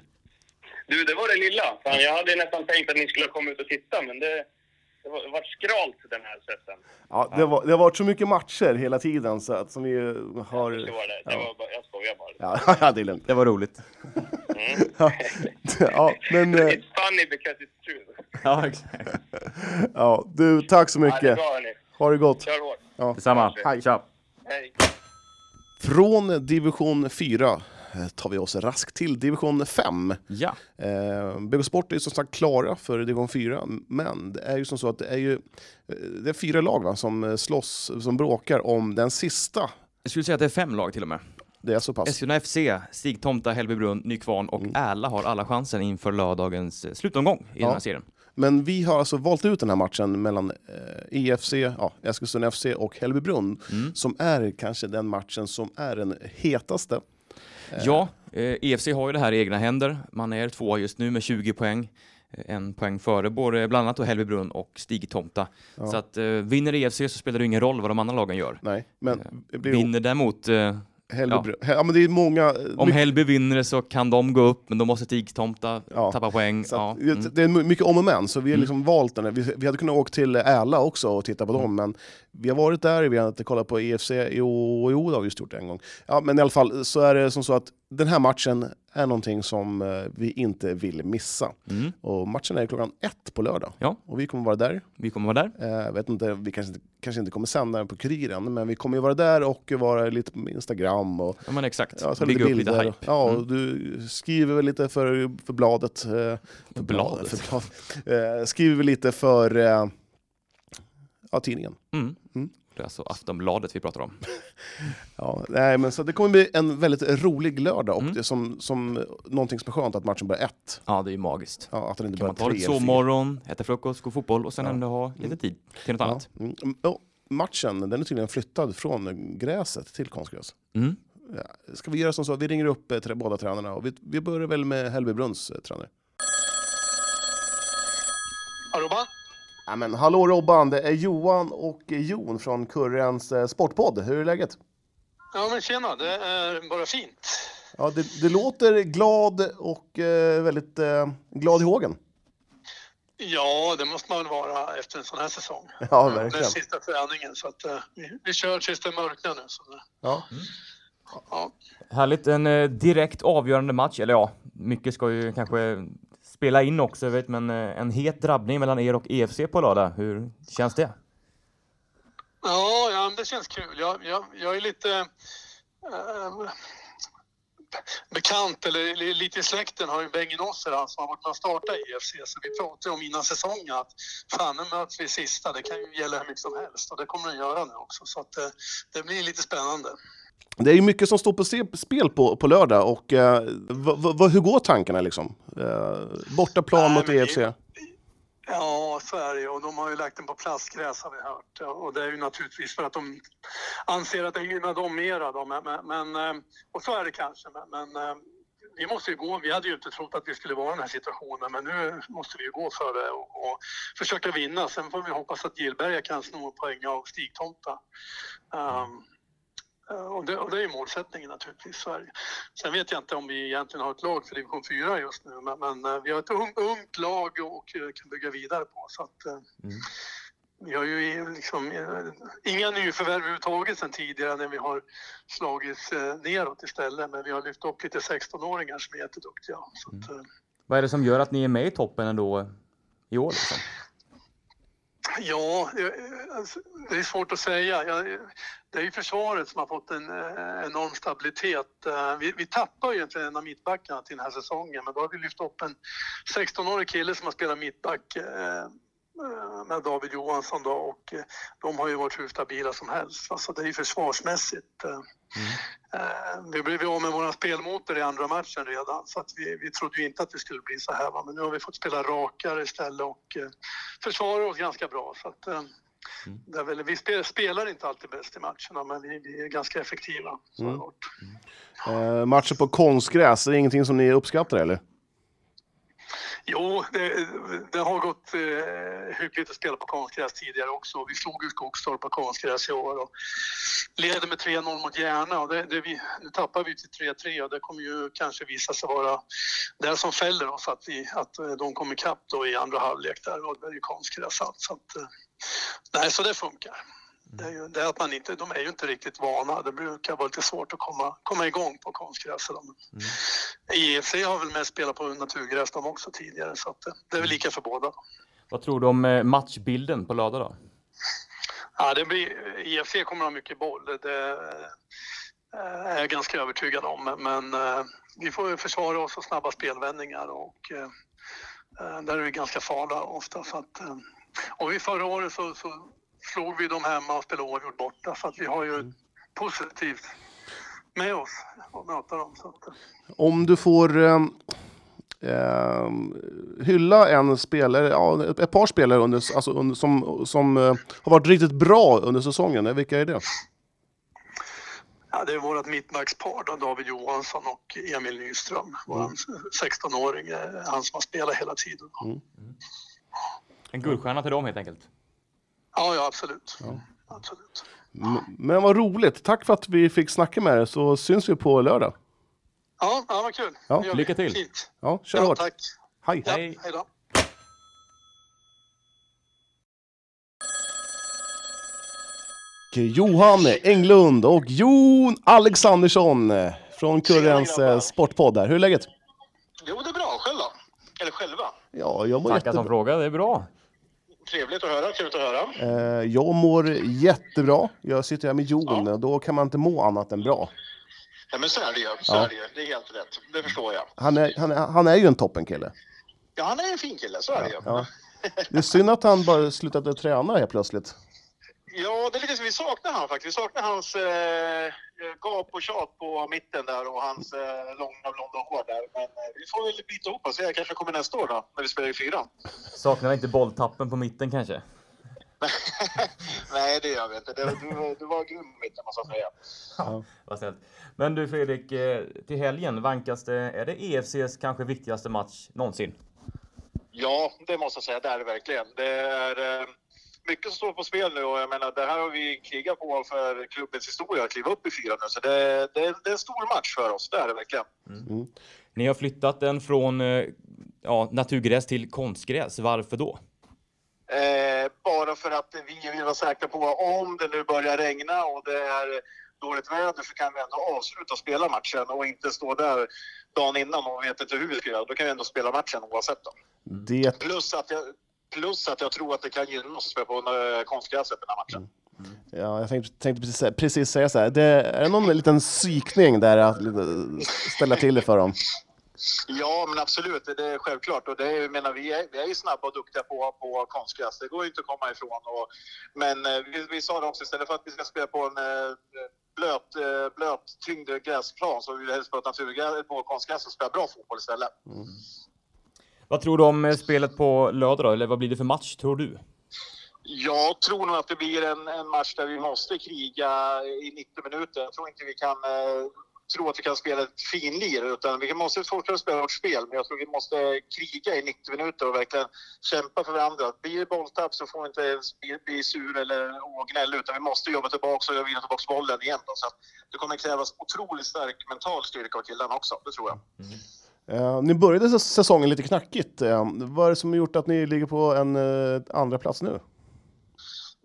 Du, det var det lilla. Fan, jag hade nästan tänkt att ni skulle komma ut och titta, men det, det var, det var skralt den här sätten. Ja, det, var, det har varit så mycket matcher hela tiden så att som vi har... Jag förstår det. det ja. var bara, jag skojar bara. Ja, ja, det är lugnt. Det var roligt. Mm. Ja, ja, men eh, It's funny because it's true. Ja, exakt. ja, du, tack så Ja, det mycket. bra. Ha det gott. Kör hårt. Ja. Detsamma. Hej. Tja. Hej. Från division 4 eh, tar vi oss raskt till division 5. Ja. Eh, BK Sport är som sagt klara för division 4, men det är ju som så att det är ju eh, det är fyra lag va, som eh, slåss, som bråkar om den sista. Jag skulle säga att det är fem lag till och med. Det är så pass. Eskilstuna FC, Stigtomta, Hällbybrunn, Nykvarn och Mm. Äla har alla chansen inför lördagens eh, slutomgång i den här serien. Men vi har alltså valt ut den här matchen mellan eh, EFC, ja, Eskilstuna FC och Hällbybrunn, Mm. som är kanske den matchen som är den hetaste. Ja, eh, EFC har ju det här i egna händer. Man är tvåa just nu med 20 poäng. Eh, En poäng före både bland annat Hällbybrunn och Stigtomta. Ja. Så att eh, vinner EFC så spelar det ingen roll vad de andra lagen gör. Nej, men Eh, blir Vinner däremot, eh, Hällbybrunn. Ja. men det är många... om mycket- Hällby vinner så kan de gå upp, men då måste Stigtomta Ja. tappa poäng. Så Ja. att, Mm. Det är mycket om och men, så vi har Mm. liksom valt den. Vi, vi hade kunnat åka till Äla också och titta på dem, men vi har varit där, vi har inte kollat på EFC, jo, jo det har vi just gjort det en gång. Ja, men i alla fall så är det som så att den här matchen är någonting som eh, vi inte vill missa. Mm. Och matchen är klockan ett på lördag. Ja. Och vi kommer vara där. Vi kommer vara där. Eh, vet inte, vi kanske, inte- kanske inte kommer sända den på Kuriren, men vi kommer ju vara där och vara lite på Instagram och Ja, men exakt. ja, Bygga upp lite hype. Ja, och Mm. du skriver väl lite för, för bladet. eh, För bladet. För blad, eh, skriver väl lite för eh, ja, tidningen. Mm. Mm. Det är alltså Aftonbladet vi pratar om. Ja, nej, men så det kommer bli en väldigt rolig lördag och Mm. det är som, som någonting som är skönt att matchen börjar ett. Ja, det är ju magiskt. Ja, att den inte Kan man ta lite sovmorgon, äta frukost, gå fotboll och sen Ja. ändå ha lite tid till något Ja. annat. Mm. Mm, ja, matchen den är tydligen flyttad från gräset till konstgräs. Mm. Ja, ska vi göra som så? Vi ringer upp eh, tre, båda tränarna och vi, vi börjar väl med Hällbybrunns eh, tränare. Robban? Ja, men, hallå Robban, det är Johan och Jon från Kurrens eh, Sportpodd. Hur är läget? Ja men tjena, det är bara fint. Ja, det, det låter glad och eh, väldigt eh, glad i hågen. Ja, det måste man väl vara efter en sån här säsong. Ja, Det är verkligen. sista träningen så att eh, vi, vi kör tills det mörknar nu. Så det, Ja. ja. Härligt, en eh, direkt avgörande match, eller ja, mycket ska ju kanske spela in också, vet, men eh, en het drabbning mellan er och EFC på lördag. Hur känns det? Ja, ja, det känns kul. Jag, jag, jag är lite... eh, bekant, eller lite i släkten, har ju Bengt Nosser, han som har varit med och startat EFC. Så vi pratade om innan säsongen att fan, nu möts vi i sista. Det kan ju gälla hur mycket som helst och det kommer det göra nu också. Så att, eh, det blir lite spännande. Det är ju mycket som står på spel på, på lördag. Och, eh, hur går tankarna liksom? Eh, bortaplan mot E EFC. det- Ja, så är det ju. Och de har ju lagt den på plastgräs har vi hört. Och det är ju naturligtvis för att de anser att det gynnar dem mera. Då. Men, men, eh, och så är det kanske. Men, men eh, vi måste ju gå. Vi hade ju inte trott att vi skulle vara i den här situationen. Men nu måste vi ju gå för det och, och försöka vinna. Sen får vi hoppas att Gillberga kan sno poäng av Stigtomta. Um, Eh, Och det, och det är ju målsättningen naturligtvis. Det. Sen vet jag inte om vi egentligen har ett lag för division 4 just nu, men, men eh, vi har ett ung, ungt lag och eh, kan bygga vidare på. Så att, eh, Vi har ju liksom, eh, inga nyförvärv överhuvudtaget sen tidigare när vi har slagits eh, neråt istället, men vi har lyft upp lite 16-åringar som är jätteduktiga. Så att, eh, Vad är det som gör att ni är med i toppen ändå i år? Liksom? Ja, eh, eh, alltså, det är svårt att säga. Eh, det är ju försvaret som har fått en enorm stabilitet. Vi, vi tappar ju egentligen en av mittbackarna till den här säsongen, men då har vi lyft upp en 16-årig kille som har spelat mittback med David Johansson då och eh, de har ju varit hur stabila som helst. Alltså det är ju försvarsmässigt. eh, eh, Vi blev ju av med vår spelmotor i andra matchen redan så att vi, vi trodde ju inte att det skulle bli så här. Va? Men nu har vi fått spela rakare istället och eh, försvarar oss ganska bra. Så att, eh, det är väl, vi spelar, inte alltid bäst i matcherna men vi, vi är ganska effektiva. Det varit. Eh, matcher på konstgräs, är det ingenting som ni uppskattar eller? Jo, det, det har gått eh, hyggligt att spela på konstgräs tidigare också. Vi slog ju Skogstorp på konstgräs i år och leder med 3-0 mot Järna. Och det, det vi, nu tappar vi till 3-3 och det kommer ju kanske visa sig vara det som fäller oss att, vi, att eh, de kommer ikapp då i andra halvlek där och det är ju konstgräs allt. Så att, eh, nej, så det funkar. Det är, ju, det att man inte, de är ju inte riktigt vana. Det brukar vara lite svårt att komma, komma igång på konstgräs. Men IFC har väl mest spelat på naturgräs de också tidigare så det är väl lika för båda. Vad tror du om eh, matchbilden på lördag då? Ja, det blir, IFC kommer att ha mycket boll, det, eh, är jag ganska övertygad om. Men eh, vi får ju försvara oss och snabba spelvändningar och eh, där är vi ganska farliga ofta. Så att, eh, och vi förra året så, så slog vi dem hemma och spelade oavgjort borta så att vi har ju positivt med oss att möta dem. Så att, Om du får eh, eh, hylla en spelare, ja, ett, par spelare under, alltså under, som, som eh, har varit riktigt bra under säsongen, vilka är det? Ja, det är vårt mittbackspar då, David Johansson och Emil Nyström. Vår 16-åring, eh, han som har spelat hela tiden. En guldstjärna till dem helt enkelt. Ja, ja absolut. absolut. M- Men vad roligt, tack för att vi fick snacka med er så syns vi på lördag. Ja, ja vad kul. Ja, lycka till. Fint. Ja, kör Ja, hårt. tack. Hej. Ja, Hej. hej då. Johan Englund och Jon Alexandersson från Kurrens grabbar. eh, sportpodd. Hur är läget? Jo, det är bra. Själv då? Eller själva? Ja, jag mår, Tackar som jättebra. fråga, det är bra. Trevligt att höra. Trevligt att höra. Eh, jag mår jättebra. Jag sitter här med Jon och då kan man inte må annat än bra. Ja, men så är det ju. Så Ja. är det ju. Det är helt rätt. Det förstår jag. Han är, han är, han är ju en toppenkille. Ja, han är en fin kille. Så är det ju. Ja. Det är synd att han bara slutade träna helt plötsligt. Ja, det är lite som vi saknar han faktiskt. Vi saknar hans eh, gap och tjat på mitten där och hans eh, långa blonda hår där. Men eh, vi får väl bita ihop oss. Jag kanske kommer nästa år då, när vi spelar i fyran. Saknar inte bolltappen på mitten kanske? Nej, det gör vi inte. Det, du, du var grym i mitten, måste jag säga. Vad snällt. Men du Fredrik, eh, till helgen vankas det, är det EFCs kanske viktigaste match någonsin? Ja, det måste jag säga. Det är det verkligen. Det är eh, mycket som står på spel nu och jag menar, det här har vi krigat på för klubbens historia att kliva upp i fyran nu. Så det, det, det är en stor match för oss. Det är det verkligen. Ni har flyttat den från eh, ja, naturgräs till konstgräs. Varför då? Eh, bara för att vi vill vara säkra på om det nu börjar regna och det är dåligt väder så kan vi ändå avsluta spela matchen och inte stå där dagen innan och vet inte hur vi ska göra. Då kan vi ändå spela matchen oavsett. Då. Det, Plus, att jag, plus att jag tror att det kan gynna oss att spela på eh, konstgräset den här matchen. Ja, jag tänkte, tänkte precis, precis säga så här. Det, är det någon liten psykning där att ställa till det för dem? Ja, men absolut. Det är självklart. Och det är, menar, vi, är, vi är ju snabba och duktiga på, på konstgräs. Det går ju inte att komma ifrån. Och, men eh, vi, vi sa det också, istället för att vi ska spela på en eh, blöt, blöt tyngd gräsplan så vill vi helst på naturgräs, på konstgräs och spela bra fotboll istället. Mm. Vad tror du om spelet på lördag då? Eller vad blir det för match, tror du? Jag tror nog att det blir en, en match där vi måste kriga i 90 minuter. Jag tror inte vi kan eh, tro att vi kan spela ett finlir utan vi måste fortsätta spela vårt spel. Men jag tror vi måste kriga i 90 minuter och verkligen kämpa för varandra. Blir det bolltapp så får vi inte bli, bli sur eller gnälla utan vi måste jobba tillbaka och vinna tillbaka bollen igen. Då. Så det kommer krävas otroligt stark mental styrka av killarna också, det tror jag. Mm. Eh, ni började säsongen lite knackigt. Eh, vad är det som har gjort att ni ligger på en eh, andra plats nu?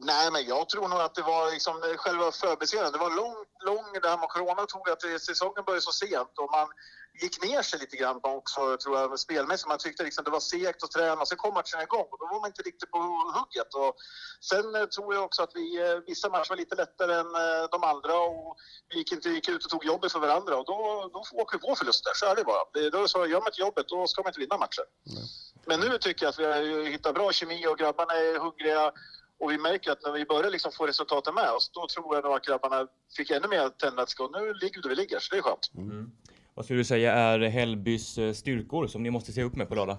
Nej, men jag tror nog att det var liksom själva förberedelsen. Det var lång, lång, det här med corona tog att säsongen började så sent och man gick ner sig lite grann också, tror jag, spelmässigt. Man tyckte liksom det var segt att träna, sen kom matchen igång och då var man inte riktigt på hugget. Och sen eh, tror jag också att vi, eh, vissa matcher var lite lättare än eh, de andra och vi gick inte gick ut och tog jobbet för varandra och då, då åker vi på förluster, så är det bara. Det, då så, gör man inte jobbet, då ska man inte vinna matcher. Men nu tycker jag att vi har hittat bra kemi och grabbarna är hungriga och vi märker att när vi börjar liksom få resultaten med oss, då tror jag nog att grabbarna fick ännu mer tändvätska och nu ligger vi där vi ligger, så det är skönt. Mm. Vad skulle du säga är Hällbys eh, styrkor som ni måste se upp med på lördag?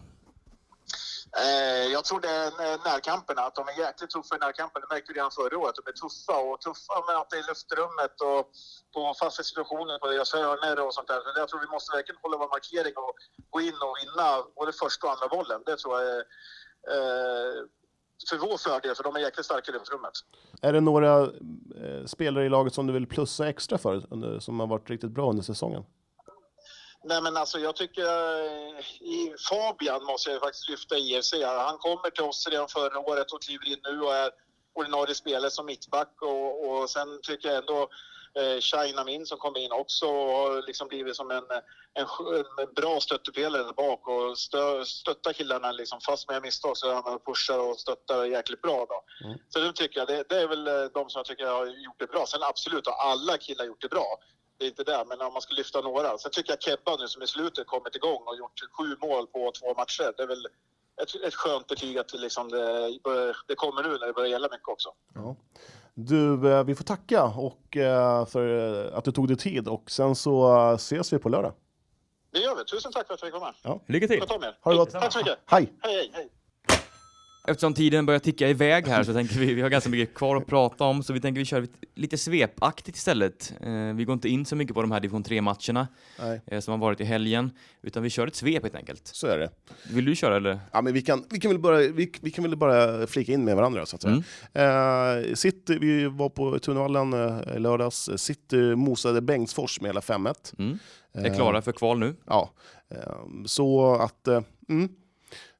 Eh, jag tror det är närkamperna, att de är jäkligt tuffa i närkampen. Det märkte vi redan förra året. De är tuffa och tuffa med att det är luftrummet och på fasta situationer på deras hörnor och sånt där. Så jag tror vi måste verkligen hålla vår markering och gå in och vinna både första och andra bollen. Det tror jag är eh, för vår fördel, för de är jäkligt starka i luftrummet. Är det några eh, spelare i laget som du vill plussa extra för, som har varit riktigt bra under säsongen? Nej men alltså jag tycker, eh, i Fabian måste jag faktiskt lyfta IFC. Han kommer till oss redan förra året och kliver in nu och är ordinarie spelare som mittback och, och sen tycker jag ändå eh, Min som kommer in också och har liksom blivit som en, en, en bra stöttepelare där bak och stö, stöttar killarna liksom, fast med misstag så är han och pushar och stöttar jäkligt bra. Då. Mm. Så det tycker jag, det, det, är väl eh, de som jag tycker har gjort det bra. Sen absolut har alla killar gjort det bra. Det är inte det, men om man ska lyfta några. Sen tycker jag Kebba nu som i slutet kommit igång och gjort sju mål på två matcher. Det är väl ett, ett skönt betyg att liksom det, det kommer nu när det börjar gälla mycket också. Ja. Du, eh, vi får tacka och, eh, för eh, att du tog dig tid och sen så ses vi på lördag. Det gör vi. Tusen tack för att jag fick komma. Ja. Lycka till! Ha det gott! Tack så mycket! Hej! Hej, hej, hej. Eftersom tiden börjar ticka iväg här så tänker vi, vi har ganska mycket kvar att prata om, så vi tänker vi kör lite svepaktigt istället. Eh, vi går inte in så mycket på de här division 3-matcherna eh, som har varit i helgen, utan vi kör ett svep helt enkelt. Så är det. Vill du köra eller? Ja, men vi kan, vi kan, väl, bara, vi, vi kan väl bara flika in med varandra så att säga. Mm. Eh, City, vi var på Tunavallen eh, lördags. City mosade Bengtsfors med hela 5-1. Mm. Är klara för kval nu. Ja, eh, så att... Eh, mm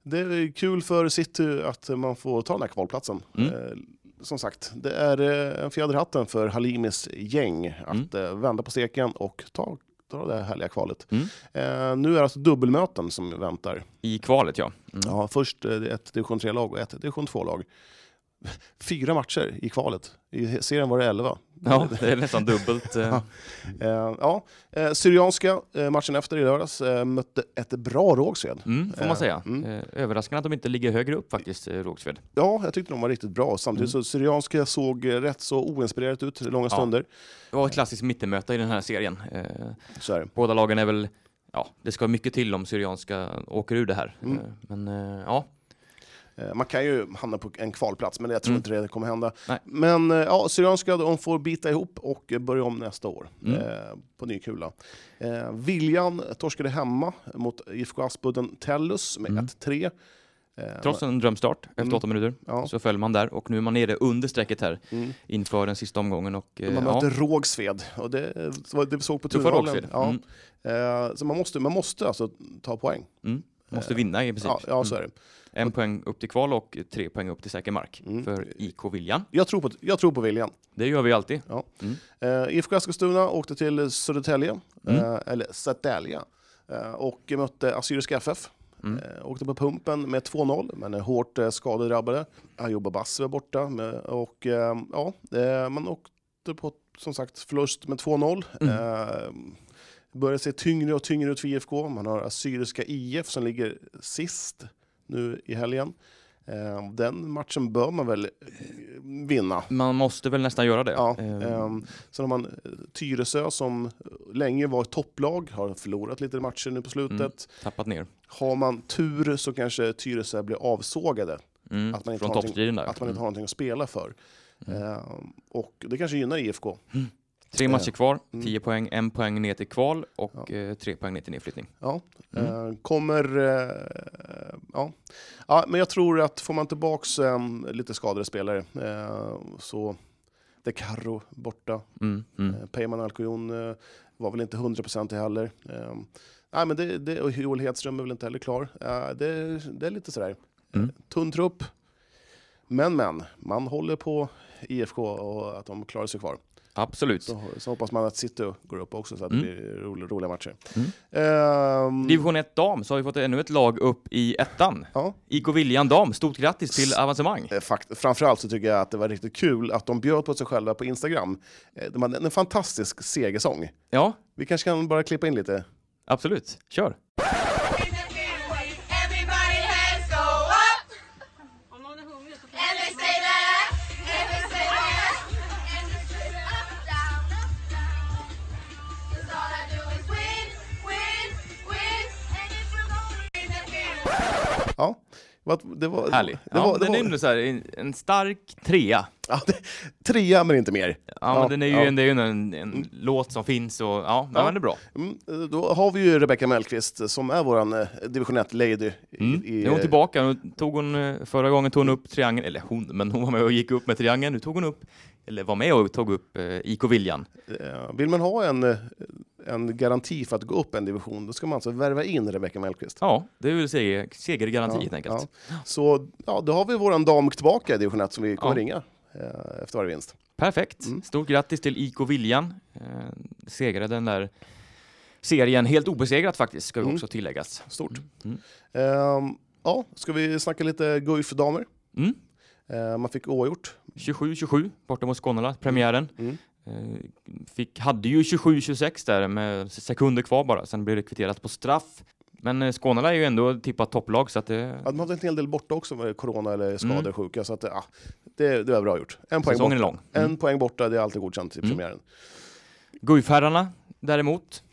det är kul för City att man får ta den här kvalplatsen. Mm. Eh, som sagt, det är eh, en fjäder i hatten för Halimis gäng att mm. Eh, vända på steken och ta, ta det härliga kvalet. Mm. Eh, nu är det alltså dubbelmöten som väntar. I kvalet ja. Mm. Ja, först ett division 3-lag och ett division 2-lag fyra matcher i kvalet. I serien var det elva. Ja, det är nästan dubbelt. ja. Eh, ja. Eh, Syrianska, eh, matchen efter i lördags, mötte ett bra Rågsved. Mm, får man säga. Mm. Överraskande att de inte ligger högre upp faktiskt, Rågsved. Ja, jag tyckte de var riktigt bra. Samtidigt mm. så Syrianska såg rätt så oinspirerat ut långa ja. stunder. Det var ett klassiskt mittenmöte i den här serien. Båda lagen är väl, ja, det ska mycket till om Syrianska åker ur det här. Mm. Men ja, man kan ju hamna på en kvalplats, men jag tror mm. inte det kommer hända. Nej. Men eh, ja, Syrianska de får bita ihop och börja om nästa år mm. eh, på ny kula. Eh, Viljan torskade hemma mot IFK Aspudden Tellus med mm. 1-3. Eh, Trots en drömstart efter mm. åtta minuter ja. så föll man där och nu är man nere under strecket här mm. inför den sista omgången. Och, man möter ja. Rågsved och det, det såg på Tunvallen. Ja. Mm. så man måste, man måste alltså ta poäng. Mm. Måste vinna i princip. Ja, ja så är det. En poäng upp till kval och tre poäng upp till säker mark mm. för IK Viljan. Jag tror, på, jag tror på Viljan. Det gör vi alltid. Ja. Mm. Uh, IFK Eskilstuna åkte till Södertälje, mm. uh, eller Södertälje, uh, och mötte Assyriska FF. Mm. Eh, åkte på pumpen med 2-0, men är hårt eh, skadedrabbade. Ayoub Abbas var borta. Med, och eh, ja, eh, man åkte på som sagt förlust med 2-0. Mm. Eh, börjar se tyngre och tyngre ut för IFK. Man har Assyriska IF som ligger sist nu i helgen. Eh, den matchen bör man väl vinna. Man måste väl nästan göra det. Ja, Eh, ehm, sen har man Tyresö som länge var ett topplag, har förlorat lite matcher nu på slutet. Mm. Tappat ner. Har man tur så kanske Tyresö blir avsågade, Mm. Att man inte Från har någonting- att man inte Mm. har någonting att spela för. Ehm, och det kanske gynnar IFK. Tre matcher kvar, Mm. 10 poäng, en poäng ner till kval och Ja. eh, tre poäng ner till nedflyttning. Ja, Mm. eh, kommer... eh, ja. ja, men jag tror att får man tillbaks um, lite skadade spelare så... De Carro borta, Mm. Mm. Peyman Alcoyon var väl inte 100% heller. Eh, nej, men det, det, och Joel Hedström är väl inte heller klar. Det, det är lite sådär. Mm. Tunn trupp. Men, men, man håller på IFK och att de klarar sig kvar. Absolut. Så, så hoppas man att City går upp också så att Mm. det blir roliga, roliga matcher. Mm. Ehm, Division 1 dam så har vi fått ännu ett lag upp i ettan. ja. IK Viljan dam, stort grattis till avancemang. Eh, Fakt, framförallt så tycker jag att det var riktigt kul att de bjöd på sig själva på Instagram. Eh, De hade en fantastisk segersång. Ja, Vi kanske kan bara klippa in lite. absolut. Kör! Ja, det var... Härlig. Det Ja, var, det den är var, ändå så här, en, stark trea. ja, det, trea men inte mer. Ja, Ja, men den är ju, ja. en, det är ju en, en låt som finns och ja, ja. Ja. men det är bra. Mm, då har vi ju Rebecca Mellqvist som är vår eh, division 1-lady. Mm. Nu är hon tillbaka. Nu tog hon, eh, förra gången tog hon upp triangeln, eller hon, men hon var med och gick upp med triangeln. Nu tog hon upp, eller var med och tog upp eh, IK Viljan. Eh, Vill man ha en, eh, en garanti för att gå upp en division, då ska man alltså värva in Rebecca Mellqvist. Ja, det är väl seger, segergaranti helt enkelt. ja. Så ja, då har vi våran dam tillbaka i division 1 som vi kommer Ja. ringa eh, efter varje vinst. Perfekt. Mm. Stort grattis till IK Viljan. Eh, segrade den där serien helt obesegrat faktiskt, ska Mm. också tilläggas. Stort. Mm. Ehm, ja, ska vi snacka lite Guif damer? Mm. Eh, man fick oavgjort. 27-27 borta mot Skånela, premiären. Mm. Eh, Fick, hade ju 27-26 där med sekunder kvar bara, sen blev det kvitterat på straff. Men eh, Skånela är ju ändå tippat topplag så att det, Ja, de hade en hel del borta också med corona eller skador, Mm. sjuka, så att, ja, det, det var bra gjort. En poäng, säsongen är borta. lång. Mm. en poäng borta, det är alltid godkänt i Mm. premiären. Guifherrarna däremot,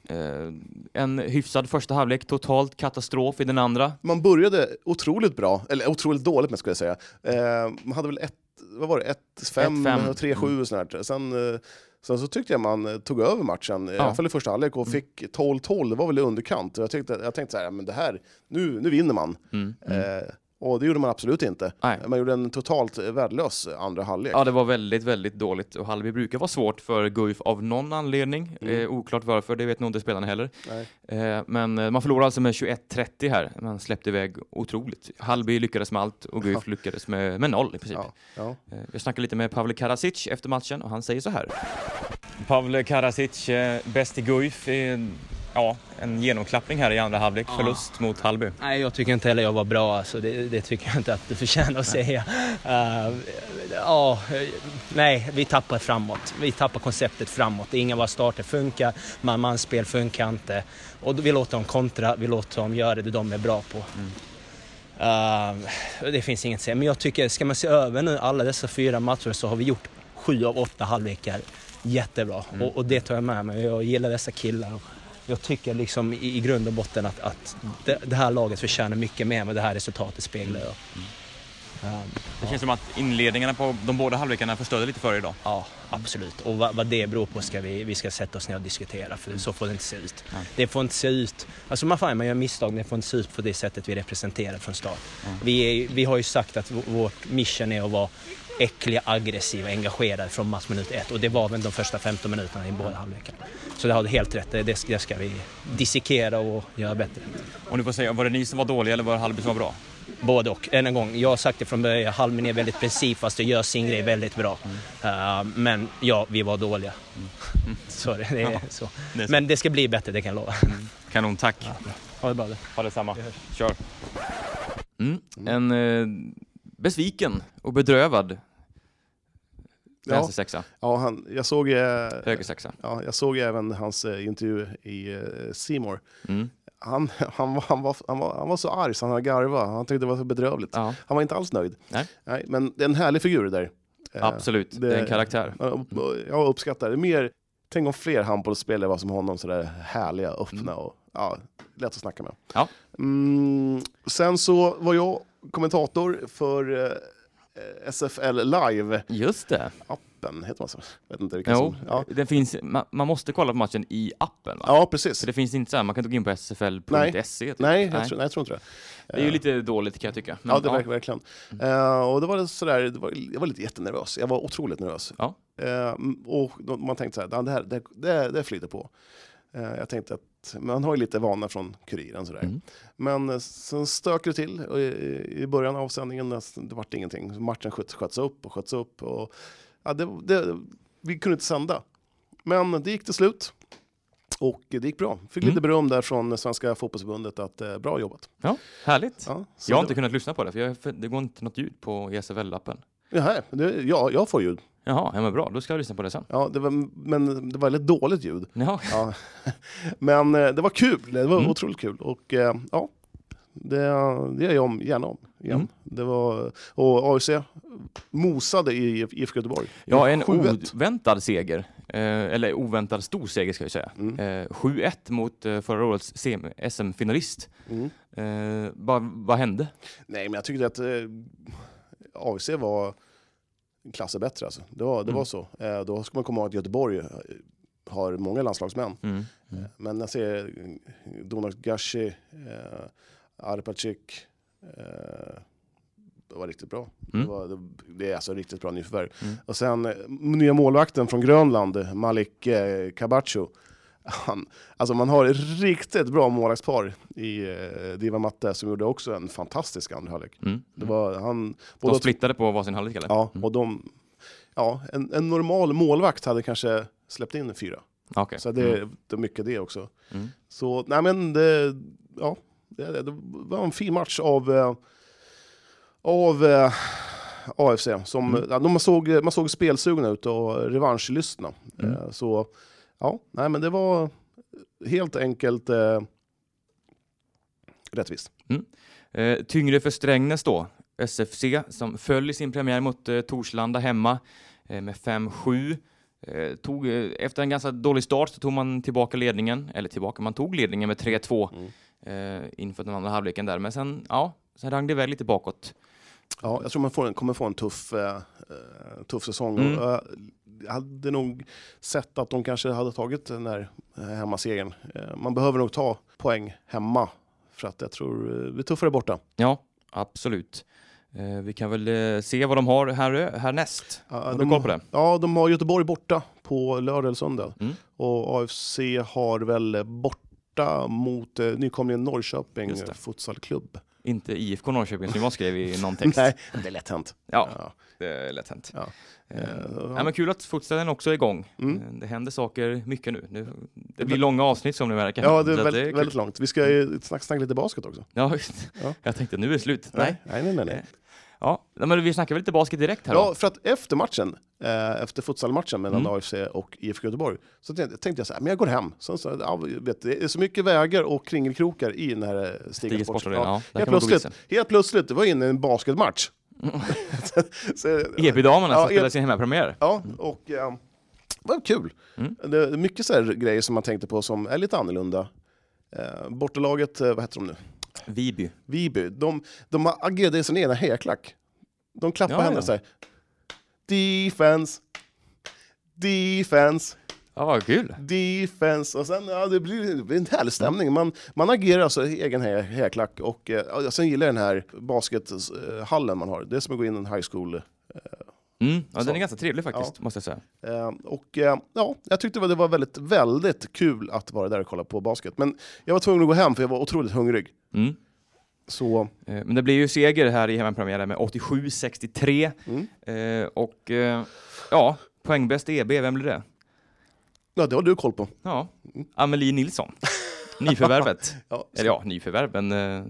en hyfsad första halvlek, totalt katastrof i den andra. Man började otroligt bra, eller otroligt dåligt men skulle jag säga. Eh, man hade väl ett, vad var det, 1-5 1-5. och 3-7 och sånt där. Sen, eh, sen så tyckte jag man eh, tog över matchen, i alla fall i första halvlek, och fick 12-12, det var väl i underkant. Jag, tyckte, jag tänkte så här, men det här, nu, nu vinner man. Mm. Mm. Och det gjorde man absolut inte. Nej. Man gjorde en totalt värdelös andra halvlek. Ja, det var väldigt, väldigt dåligt och Hallby brukar vara svårt för Guif av någon anledning. Mm. Eh, oklart varför, det vet nog inte spelarna heller. Nej. Eh, men eh, man förlorade alltså med 21-30 här. Man släppte iväg otroligt. Hallby lyckades med allt och Guif lyckades med, med noll i princip. Ja, ja. Eh, Jag snackade lite med Pavle Karasic efter matchen och han säger så här. Pavle Karasic, eh, bäst i Guif. eh, Ja, en genomklappning här i andra halvlek. Ja. Förlust mot Hallby. Nej, jag tycker inte heller jag var bra. Alltså. Det, det tycker jag inte att det förtjänar att säga. Uh, ja, nej, vi tappar framåt. Vi tappar konceptet framåt. Inga av våra starter funkar, man-man-spel funkar inte. Och vi låter dem kontra, vi låter dem göra det de är bra på. Uh, det finns inget att säga. Men jag tycker, ska man se över nu alla dessa fyra matcher så har vi gjort sju av åtta halvlekar jättebra. Och, och det tar jag med mig. Jag gillar dessa killar. Jag tycker liksom i, i grund och botten att, att det, det här laget förtjänar mycket mer vad det här resultatet speglar. Um, Det känns som att inledningarna på de båda halvlekarna förstörde lite för er idag. Ja, absolut. Och vad, vad det beror på ska vi, vi ska sätta oss ner och diskutera för så får det inte se ut. Ja. Det får inte se ut, alltså man, fan, man gör misstag, men det får inte se ut på det sättet vi representerar från start. Vi, är, vi har ju sagt att vårt mission är att vara äckliga, aggressiva, engagerade från matchminut ett och det var väl de första 15 minuterna i båda halvlekarna. Så det har du helt rätt, det, det ska vi dissekera och göra bättre. Om du får säga, var det ni som var dåliga eller var det Hallby som var bra? Både och. Än en gång, jag har sagt det från början, Halmen är väldigt principfast och gör sin grej väldigt bra. Uh, men ja, vi var dåliga. Så det, det är så. det är så. Men det ska bli bättre, det kan jag lova. Kanon, tack. Ha det bra. Ha detsamma. Kör. Mm. En eh, besviken och bedrövad Ja. vänstersexa, Ja, han, jag, såg, eh, högersexa. ja, jag såg även hans eh, intervju i eh, Seymour. Mm. Han, han, var, han, var, han, var, han var så arg så han hade garva. Han tyckte det var så bedrövligt. Ja, Han var inte alls nöjd. Nej. men det är en härlig figur det där. Eh, absolut. Det är en karaktär. Jag uppskattar det. Mer, tänk om fler handbollsspelare var som honom, sådär härliga, öppna och ja, lätt att snacka med. Ja. Mm, sen så var jag kommentator för SFL Live, Just det. appen, heter man så? Vet inte vilken Jo, som, ja. det finns, man, man måste kolla på matchen i appen va? ja, precis. För det finns inte så här, man kan inte gå in på sfl.se. Typ. Nej, jag tror, nej, jag tror inte det. Det är ju lite dåligt kan jag tycka. Men, ja, det verkar verkligen. Eh, och då var det sådär, det var, jag var lite jättenervös. Jag var otroligt nervös. Ja. Eh, och man tänkte så här, "Ja, det här det, det, det flyter på. Eh, jag tänkte att man har ju lite vana från Kuriren sådär. Mm. Men eh, sen stökade det till och i, i början av sändningen, nästan- det vart ingenting. Matchen sköts, sköts upp och sköts upp. Och, ja, det, det, vi kunde inte sända. Men det gick till slut. Och det gick bra. Fick Mm. lite beröm där från Svenska fotbollsförbundet att eh, bra jobbat. Härligt. Ja, Jag har inte kunnat lyssna på det, för, jag, för det går inte något ljud på ESFL-appen. Det, ja, jag får ljud. Jaha, ja, men bra, då ska jag lyssna på det sen. Ja, det var, men det var väldigt dåligt ljud. Ja, Ja. Men eh, det var kul, det var Mm. otroligt kul. Och eh, ja, det, det gör jag om, gärna om igen. Mm. Det var, och AIC mosade i IFK Göteborg. ja en 7-1. oväntad seger. Eh, eller oväntad stor seger ska jag säga. Mm. Eh, 7-1 mot eh, förra årets SM-finalist. Mm. Vad, vad hände? Nej, men jag tyckte att eh, AIC var klasser bättre. Alltså. Det, var, det Mm. var så. Eh, då ska man komma ihåg att Göteborg eh, har många landslagsmän. Mm. Mm. Men jag ser eh, Donat Gashi, eh, Arpacik, eh, det var riktigt bra. Mm. Det, var, det, är alltså riktigt bra nyförvärv. Mm. Och sen eh, nya målvakten från Grönland, Malik eh, Kabacho. Han, alltså man har ett riktigt bra målvaktspar i eh, Diva Matte som gjorde också en fantastisk andra halvlek. Mm. Det var han... De splittade på varsin halvlek eller? Ja, Mm. och de... Ja, en, en normal målvakt hade kanske släppt in fyra. Okej. Så det, Mm. det är mycket det också. Mm. Så nej men det, ja, det, det var en fin match av, eh, av eh, AFC. Som, Mm. ja, de man, såg, man såg spelsugna ut och revanschlystna. Mm. Eh, så ja, nej men det var helt enkelt eh, rättvist. Eh, tyngre för Strängnäs då. SFC som föll i sin premiär mot eh, Torslanda hemma eh, med 5-7. Eh, tog, eh, efter en ganska dålig start så tog man tillbaka ledningen, eller tillbaka, man tog ledningen med 3-2 Mm. eh, inför den andra halvleken där. Men sen, ja, sen rann det iväg lite bakåt. Ja, jag tror man får kommer få en tuff, tuff säsong. Mm. Hade nog sett att de kanske hade tagit den här eh, hemmasegern. Eh, man behöver nog ta poäng hemma för att jag tror eh, det är tuffare borta. Ja, absolut. Vi kan väl se vad de har här, härnäst. Ja, Har du de, koll på det? Ja, de har Göteborg borta på lördag eller söndag. Mm. Och AFC har väl borta mot eh, nykomlingen Norrköping det. futsalklubb. Inte IFK Norrköping som jag skrev i någon text. Nej, det är lätt hänt. Ja, Ja. Det är lätt hänt. Ja. Eh, Eh, ja, men kul att fotställen också är igång. Mm. Eh, Det händer saker mycket nu. nu det blir långa avsnitt som ni märker. Ja, det är, väldigt, kul. väldigt långt. Vi ska ju snacka, snacka lite basket också. Ja, just. Ja. Jag tänkte nu är det slut. Nej. nej, nej. nej, nej. Eh, Ja, men vi snackar väl lite basket direkt här Ja, då. för att efter matchen, eh, efter futsalmatchen mellan Mm. AFC och IFK Göteborg, så tänkte, tänkte jag så här, men jag går hem. Så, så, ja, vet, det är så mycket vägar och kringelkrokar i den här eh, Stiga sportarenan. Ja, helt, plötsligt, helt plötsligt, det var inne en basketmatch. så, EB-damerna som Ja, spelar E- sin hemmapremiär. Ja, och eh, det var kul. Mm. Det är mycket så här grejer som man tänkte på som är lite annorlunda. Eh, bortalaget, eh, vad heter de nu? Viby. Viby, de, de agerade i sin ena hejaklack. De klappar Ja, händerna ja. så här. Defense, defense, Ja, kul. defense. Och sen, ja, det blir, det blir en härlig stämning. Man, man agerar alltså i egen he- hejaklack. Och eh, ja, sen gillar jag den här baskethallen man har. Det är som att gå in i en high school. Mm. Ja, den är ganska trevlig faktiskt, måste jag säga. Eh, och eh, ja, jag tyckte det var väldigt, väldigt kul att vara där och kolla på basket. Men jag var tvungen att gå hem för jag var otroligt hungrig. Mm. Så Eh, Men det blir ju seger här i hemmapremiären med 87-63. Mm. Eh, och eh, ja, poängbäst EB, vem blir det? Ja, det har du koll på. Ja, Amelie Nilsson. Nyförvärvet. Ja, Eller ja, nyförvärv, men eh,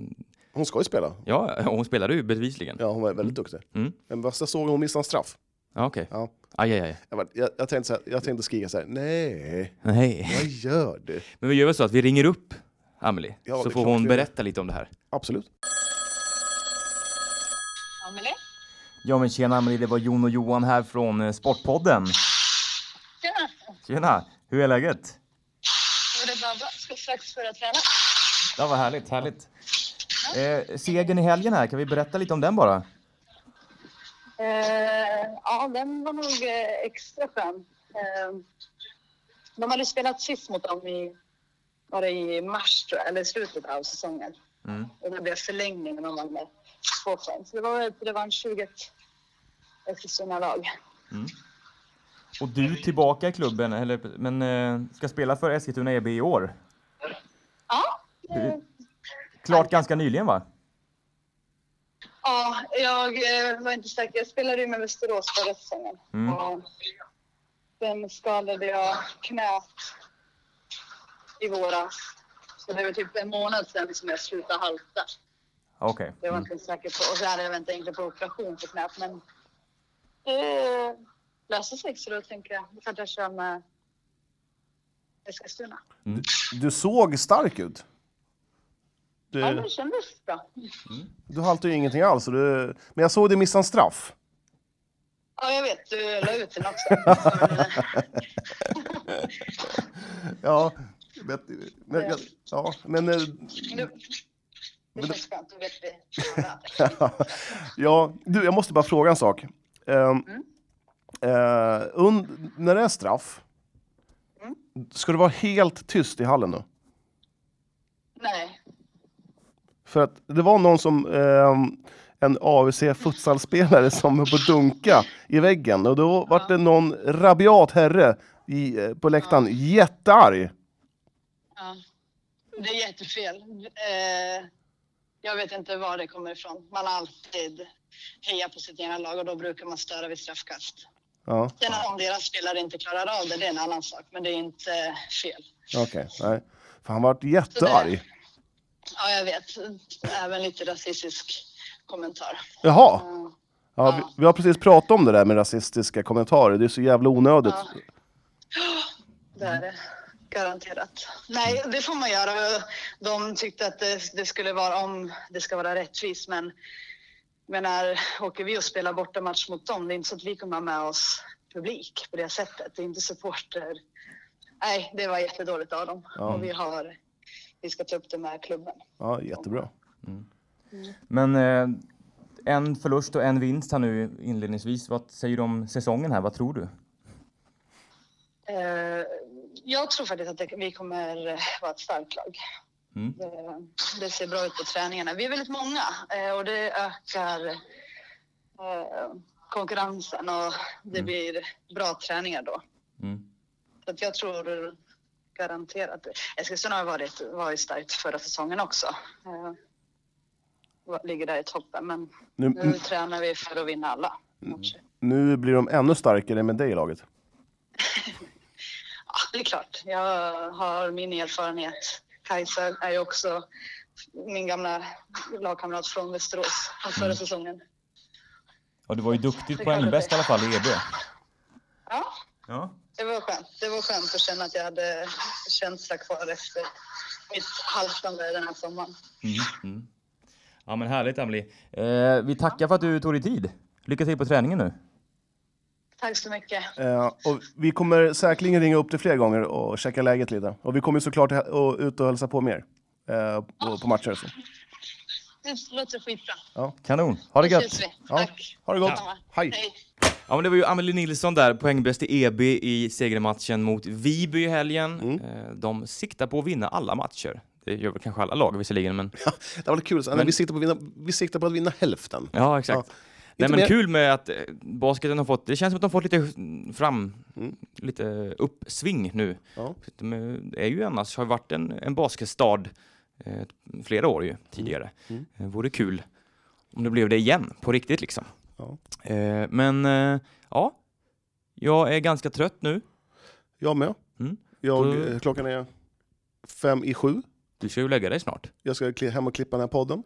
hon ska ju spela. ja, hon spelade ju bevisligen. Ja, hon var väldigt duktig. Mm. Men vad jag såg hon missa en straff. Ja, okej. Ja. Aj, aj, aj. Jag, bara, jag, jag, tänkte så här, jag tänkte skrika så här, nej, Nej. vad gör du? Men vi gör väl så att vi ringer upp Amelie, Ja, det så är får klart hon vi gör. berätta lite om det här. Absolut. Amelie? Ja men tjena Amelie, det var Jon och Johan här från eh, Sportpodden. Tjena! Tjena, hur är läget? Jo, det är bara bra. Ska strax börja träna. Ja, vad härligt, härligt. Eh, segern i helgen här, kan vi berätta lite om den bara? Eh, ja, den var nog eh, extra skön. Eh, de hade spelat sist mot dem i, var det i mars, tror jag, eller slutet av säsongen. Mm. Och det blev förlängning och de vann med två poäng. Så det var ett revansch 20 Eskilstuna-lag. Och du tillbaka i klubben, eller, men eh, ska spela för Eskilstuna EB i år? Ja, eh, Klart ganska nyligen va? ja, jag eh, var inte säker. Jag spelade ju med Västerås förra säsongen. Mm. Och sen skadade jag knät i våras. Så det var typ en månad sedan som jag slutade halta. Okej. Det var jag inte säker på. Och så hade jag väntat egentligen på operation för knät. Men det löste sig så då tänker jag att jag kör med Eskilstuna. Du såg stark ut. Ja, Du, det kändes bra. du haltade ju ingenting alls. Du, men jag såg dig missa en straff. Ja, jag vet. Du la ut den också. Ja, men, men, ja, men, eh, Nu- Det känns skönt. Då vet vi. ja, du, jag måste bara fråga en sak. Um, Mm. Eh, und, när det är straff, Mm. ska det vara helt tyst i hallen då? Nej. För att det var någon som, ehm, en AVC futsalspelare som höll på att dunka i väggen och då var det någon rabiat herre i, eh, på läktaren jättearg. Ja. Det är jättefel. Eh, jag vet inte var det kommer ifrån. Man har alltid hejar på sitt egna lag och då brukar man störa vid straffkast. Ja, Sen om deras spelare inte klarar av det, det är en annan sak. Men det är inte fel. okej. nej. För han var jättearg. Ja, jag vet. Även lite rasistisk kommentar. Jaha. Mm. Ja, vi, vi har precis pratat om det där med rasistiska kommentarer. Det är så jävla onödigt. Ja. Det är det. Garanterat. Nej, det får man göra. De tyckte att det, det skulle vara om det ska vara rättvist, men men när åker vi och spelar bortamatch mot dem, det är inte så att vi kommer ha med oss publik på det sättet. Det är inte supporter. Nej, det var jättedåligt av dem. Ja. Och vi har, vi ska ta upp det med klubben. Ja, jättebra. Men eh, en förlust och en vinst här nu inledningsvis. Vad säger du om säsongen här? Vad tror du? Eh, jag tror faktiskt att det, vi kommer eh, vara ett starkt lag. Mm. Det, det ser bra ut på träningarna. Vi är väldigt många eh, och det ökar eh, konkurrensen och det blir bra träningar då. Mm. Så att jag tror garanterat. Eskilstuna har varit, varit starkt förra säsongen också. Eh, ligger där i toppen, men Nu, nu tränar vi för att vinna alla matcher. nu blir de ännu starkare med dig i laget. Ja, det är klart. Jag har min erfarenhet. Kajsa är ju också min gamla lagkamrat från Västerås från förra Mm. säsongen. Ja, du var ju duktigt Det poängbäst i alla fall i EB. Ja, Ja. det var skönt. Det var skönt att känna att jag hade känsla kvar efter mitt haltande den här sommaren. Mm. Mm. Ja men härligt Amelie. Eh, vi tackar för att du tog dig tid. Lycka till på träningen nu. Tack så mycket. Eh, och vi kommer säkerligen ringa upp dig fler gånger och checka läget lite. Och vi kommer såklart att att ut och hälsa på mer eh, på, på matcher. och Så. Det låter skitbra. Kanon. Ha det gött. Ja, Tack. ha det gott. Detsamma. Hej. Hej. Ja men det var ju Amelie Nilsson där, poängbäst i EB i segermatchen mot Viby i helgen. Mm. Eh, de siktar på att vinna alla matcher. Det gör väl kanske alla lag visserligen men Det var lite kul. Så, Men- vi, siktar på att vinna, vi siktar på att vinna hälften. ja exakt. Nej men mer. kul med att eh, basketen har fått, det känns som att de fått lite fram, Mm. lite uppsving nu. Ja. De är- ju annars, har varit en, en basketstad eh, flera år ju tidigare. Mm. Det vore kul om det blev det igen, på riktigt liksom. Ja. Eh, men eh, ja, jag är ganska trött nu. Jag med. Mm. Jag, eh, klockan är fem i sju. Du ska ju lägga dig snart. Jag ska hem och klippa den här podden.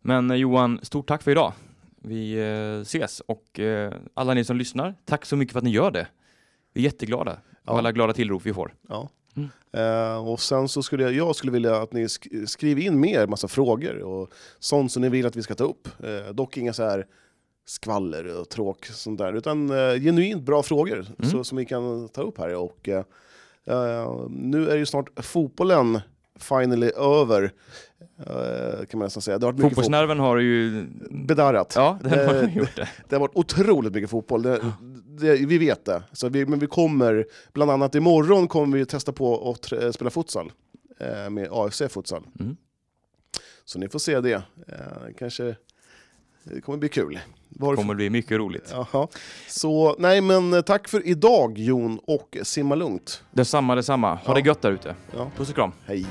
Men eh, Johan, stort tack för idag. Vi eh, ses och eh, alla ni som lyssnar, tack så mycket för att ni gör det. Vi är jätteglada Ja. alla glada tillrop vi får. Ja. Mm. Eh, och sen så skulle jag, jag skulle vilja att ni sk- skriver in mer massa frågor och sånt som ni vill att vi ska ta upp. Eh, dock inga så här skvaller och tråk sånt där, utan eh, genuint bra frågor Mm. så, som vi kan ta upp här. Och, nu är ju snart fotbollen finally över, kan man nästan säga. Det har varit fotboll. Fotbollsnerven har ju... Bedarrat. Ja, den har Eh, gjort det. Det har varit otroligt mycket fotboll, det, det, vi vet det. Så vi, men vi kommer, bland annat imorgon kommer vi testa på att spela futsal eh, med AFC futsal. Mm. Så ni får se det. Eh, kanske det kommer bli kul. Var kommer bli mycket roligt. Jaha. Så nej men eh, tack för idag Jon och simma lugnt. Detsamma, detsamma. Ha Ja. det gött där ute. Ja. Puss och kram. Hej.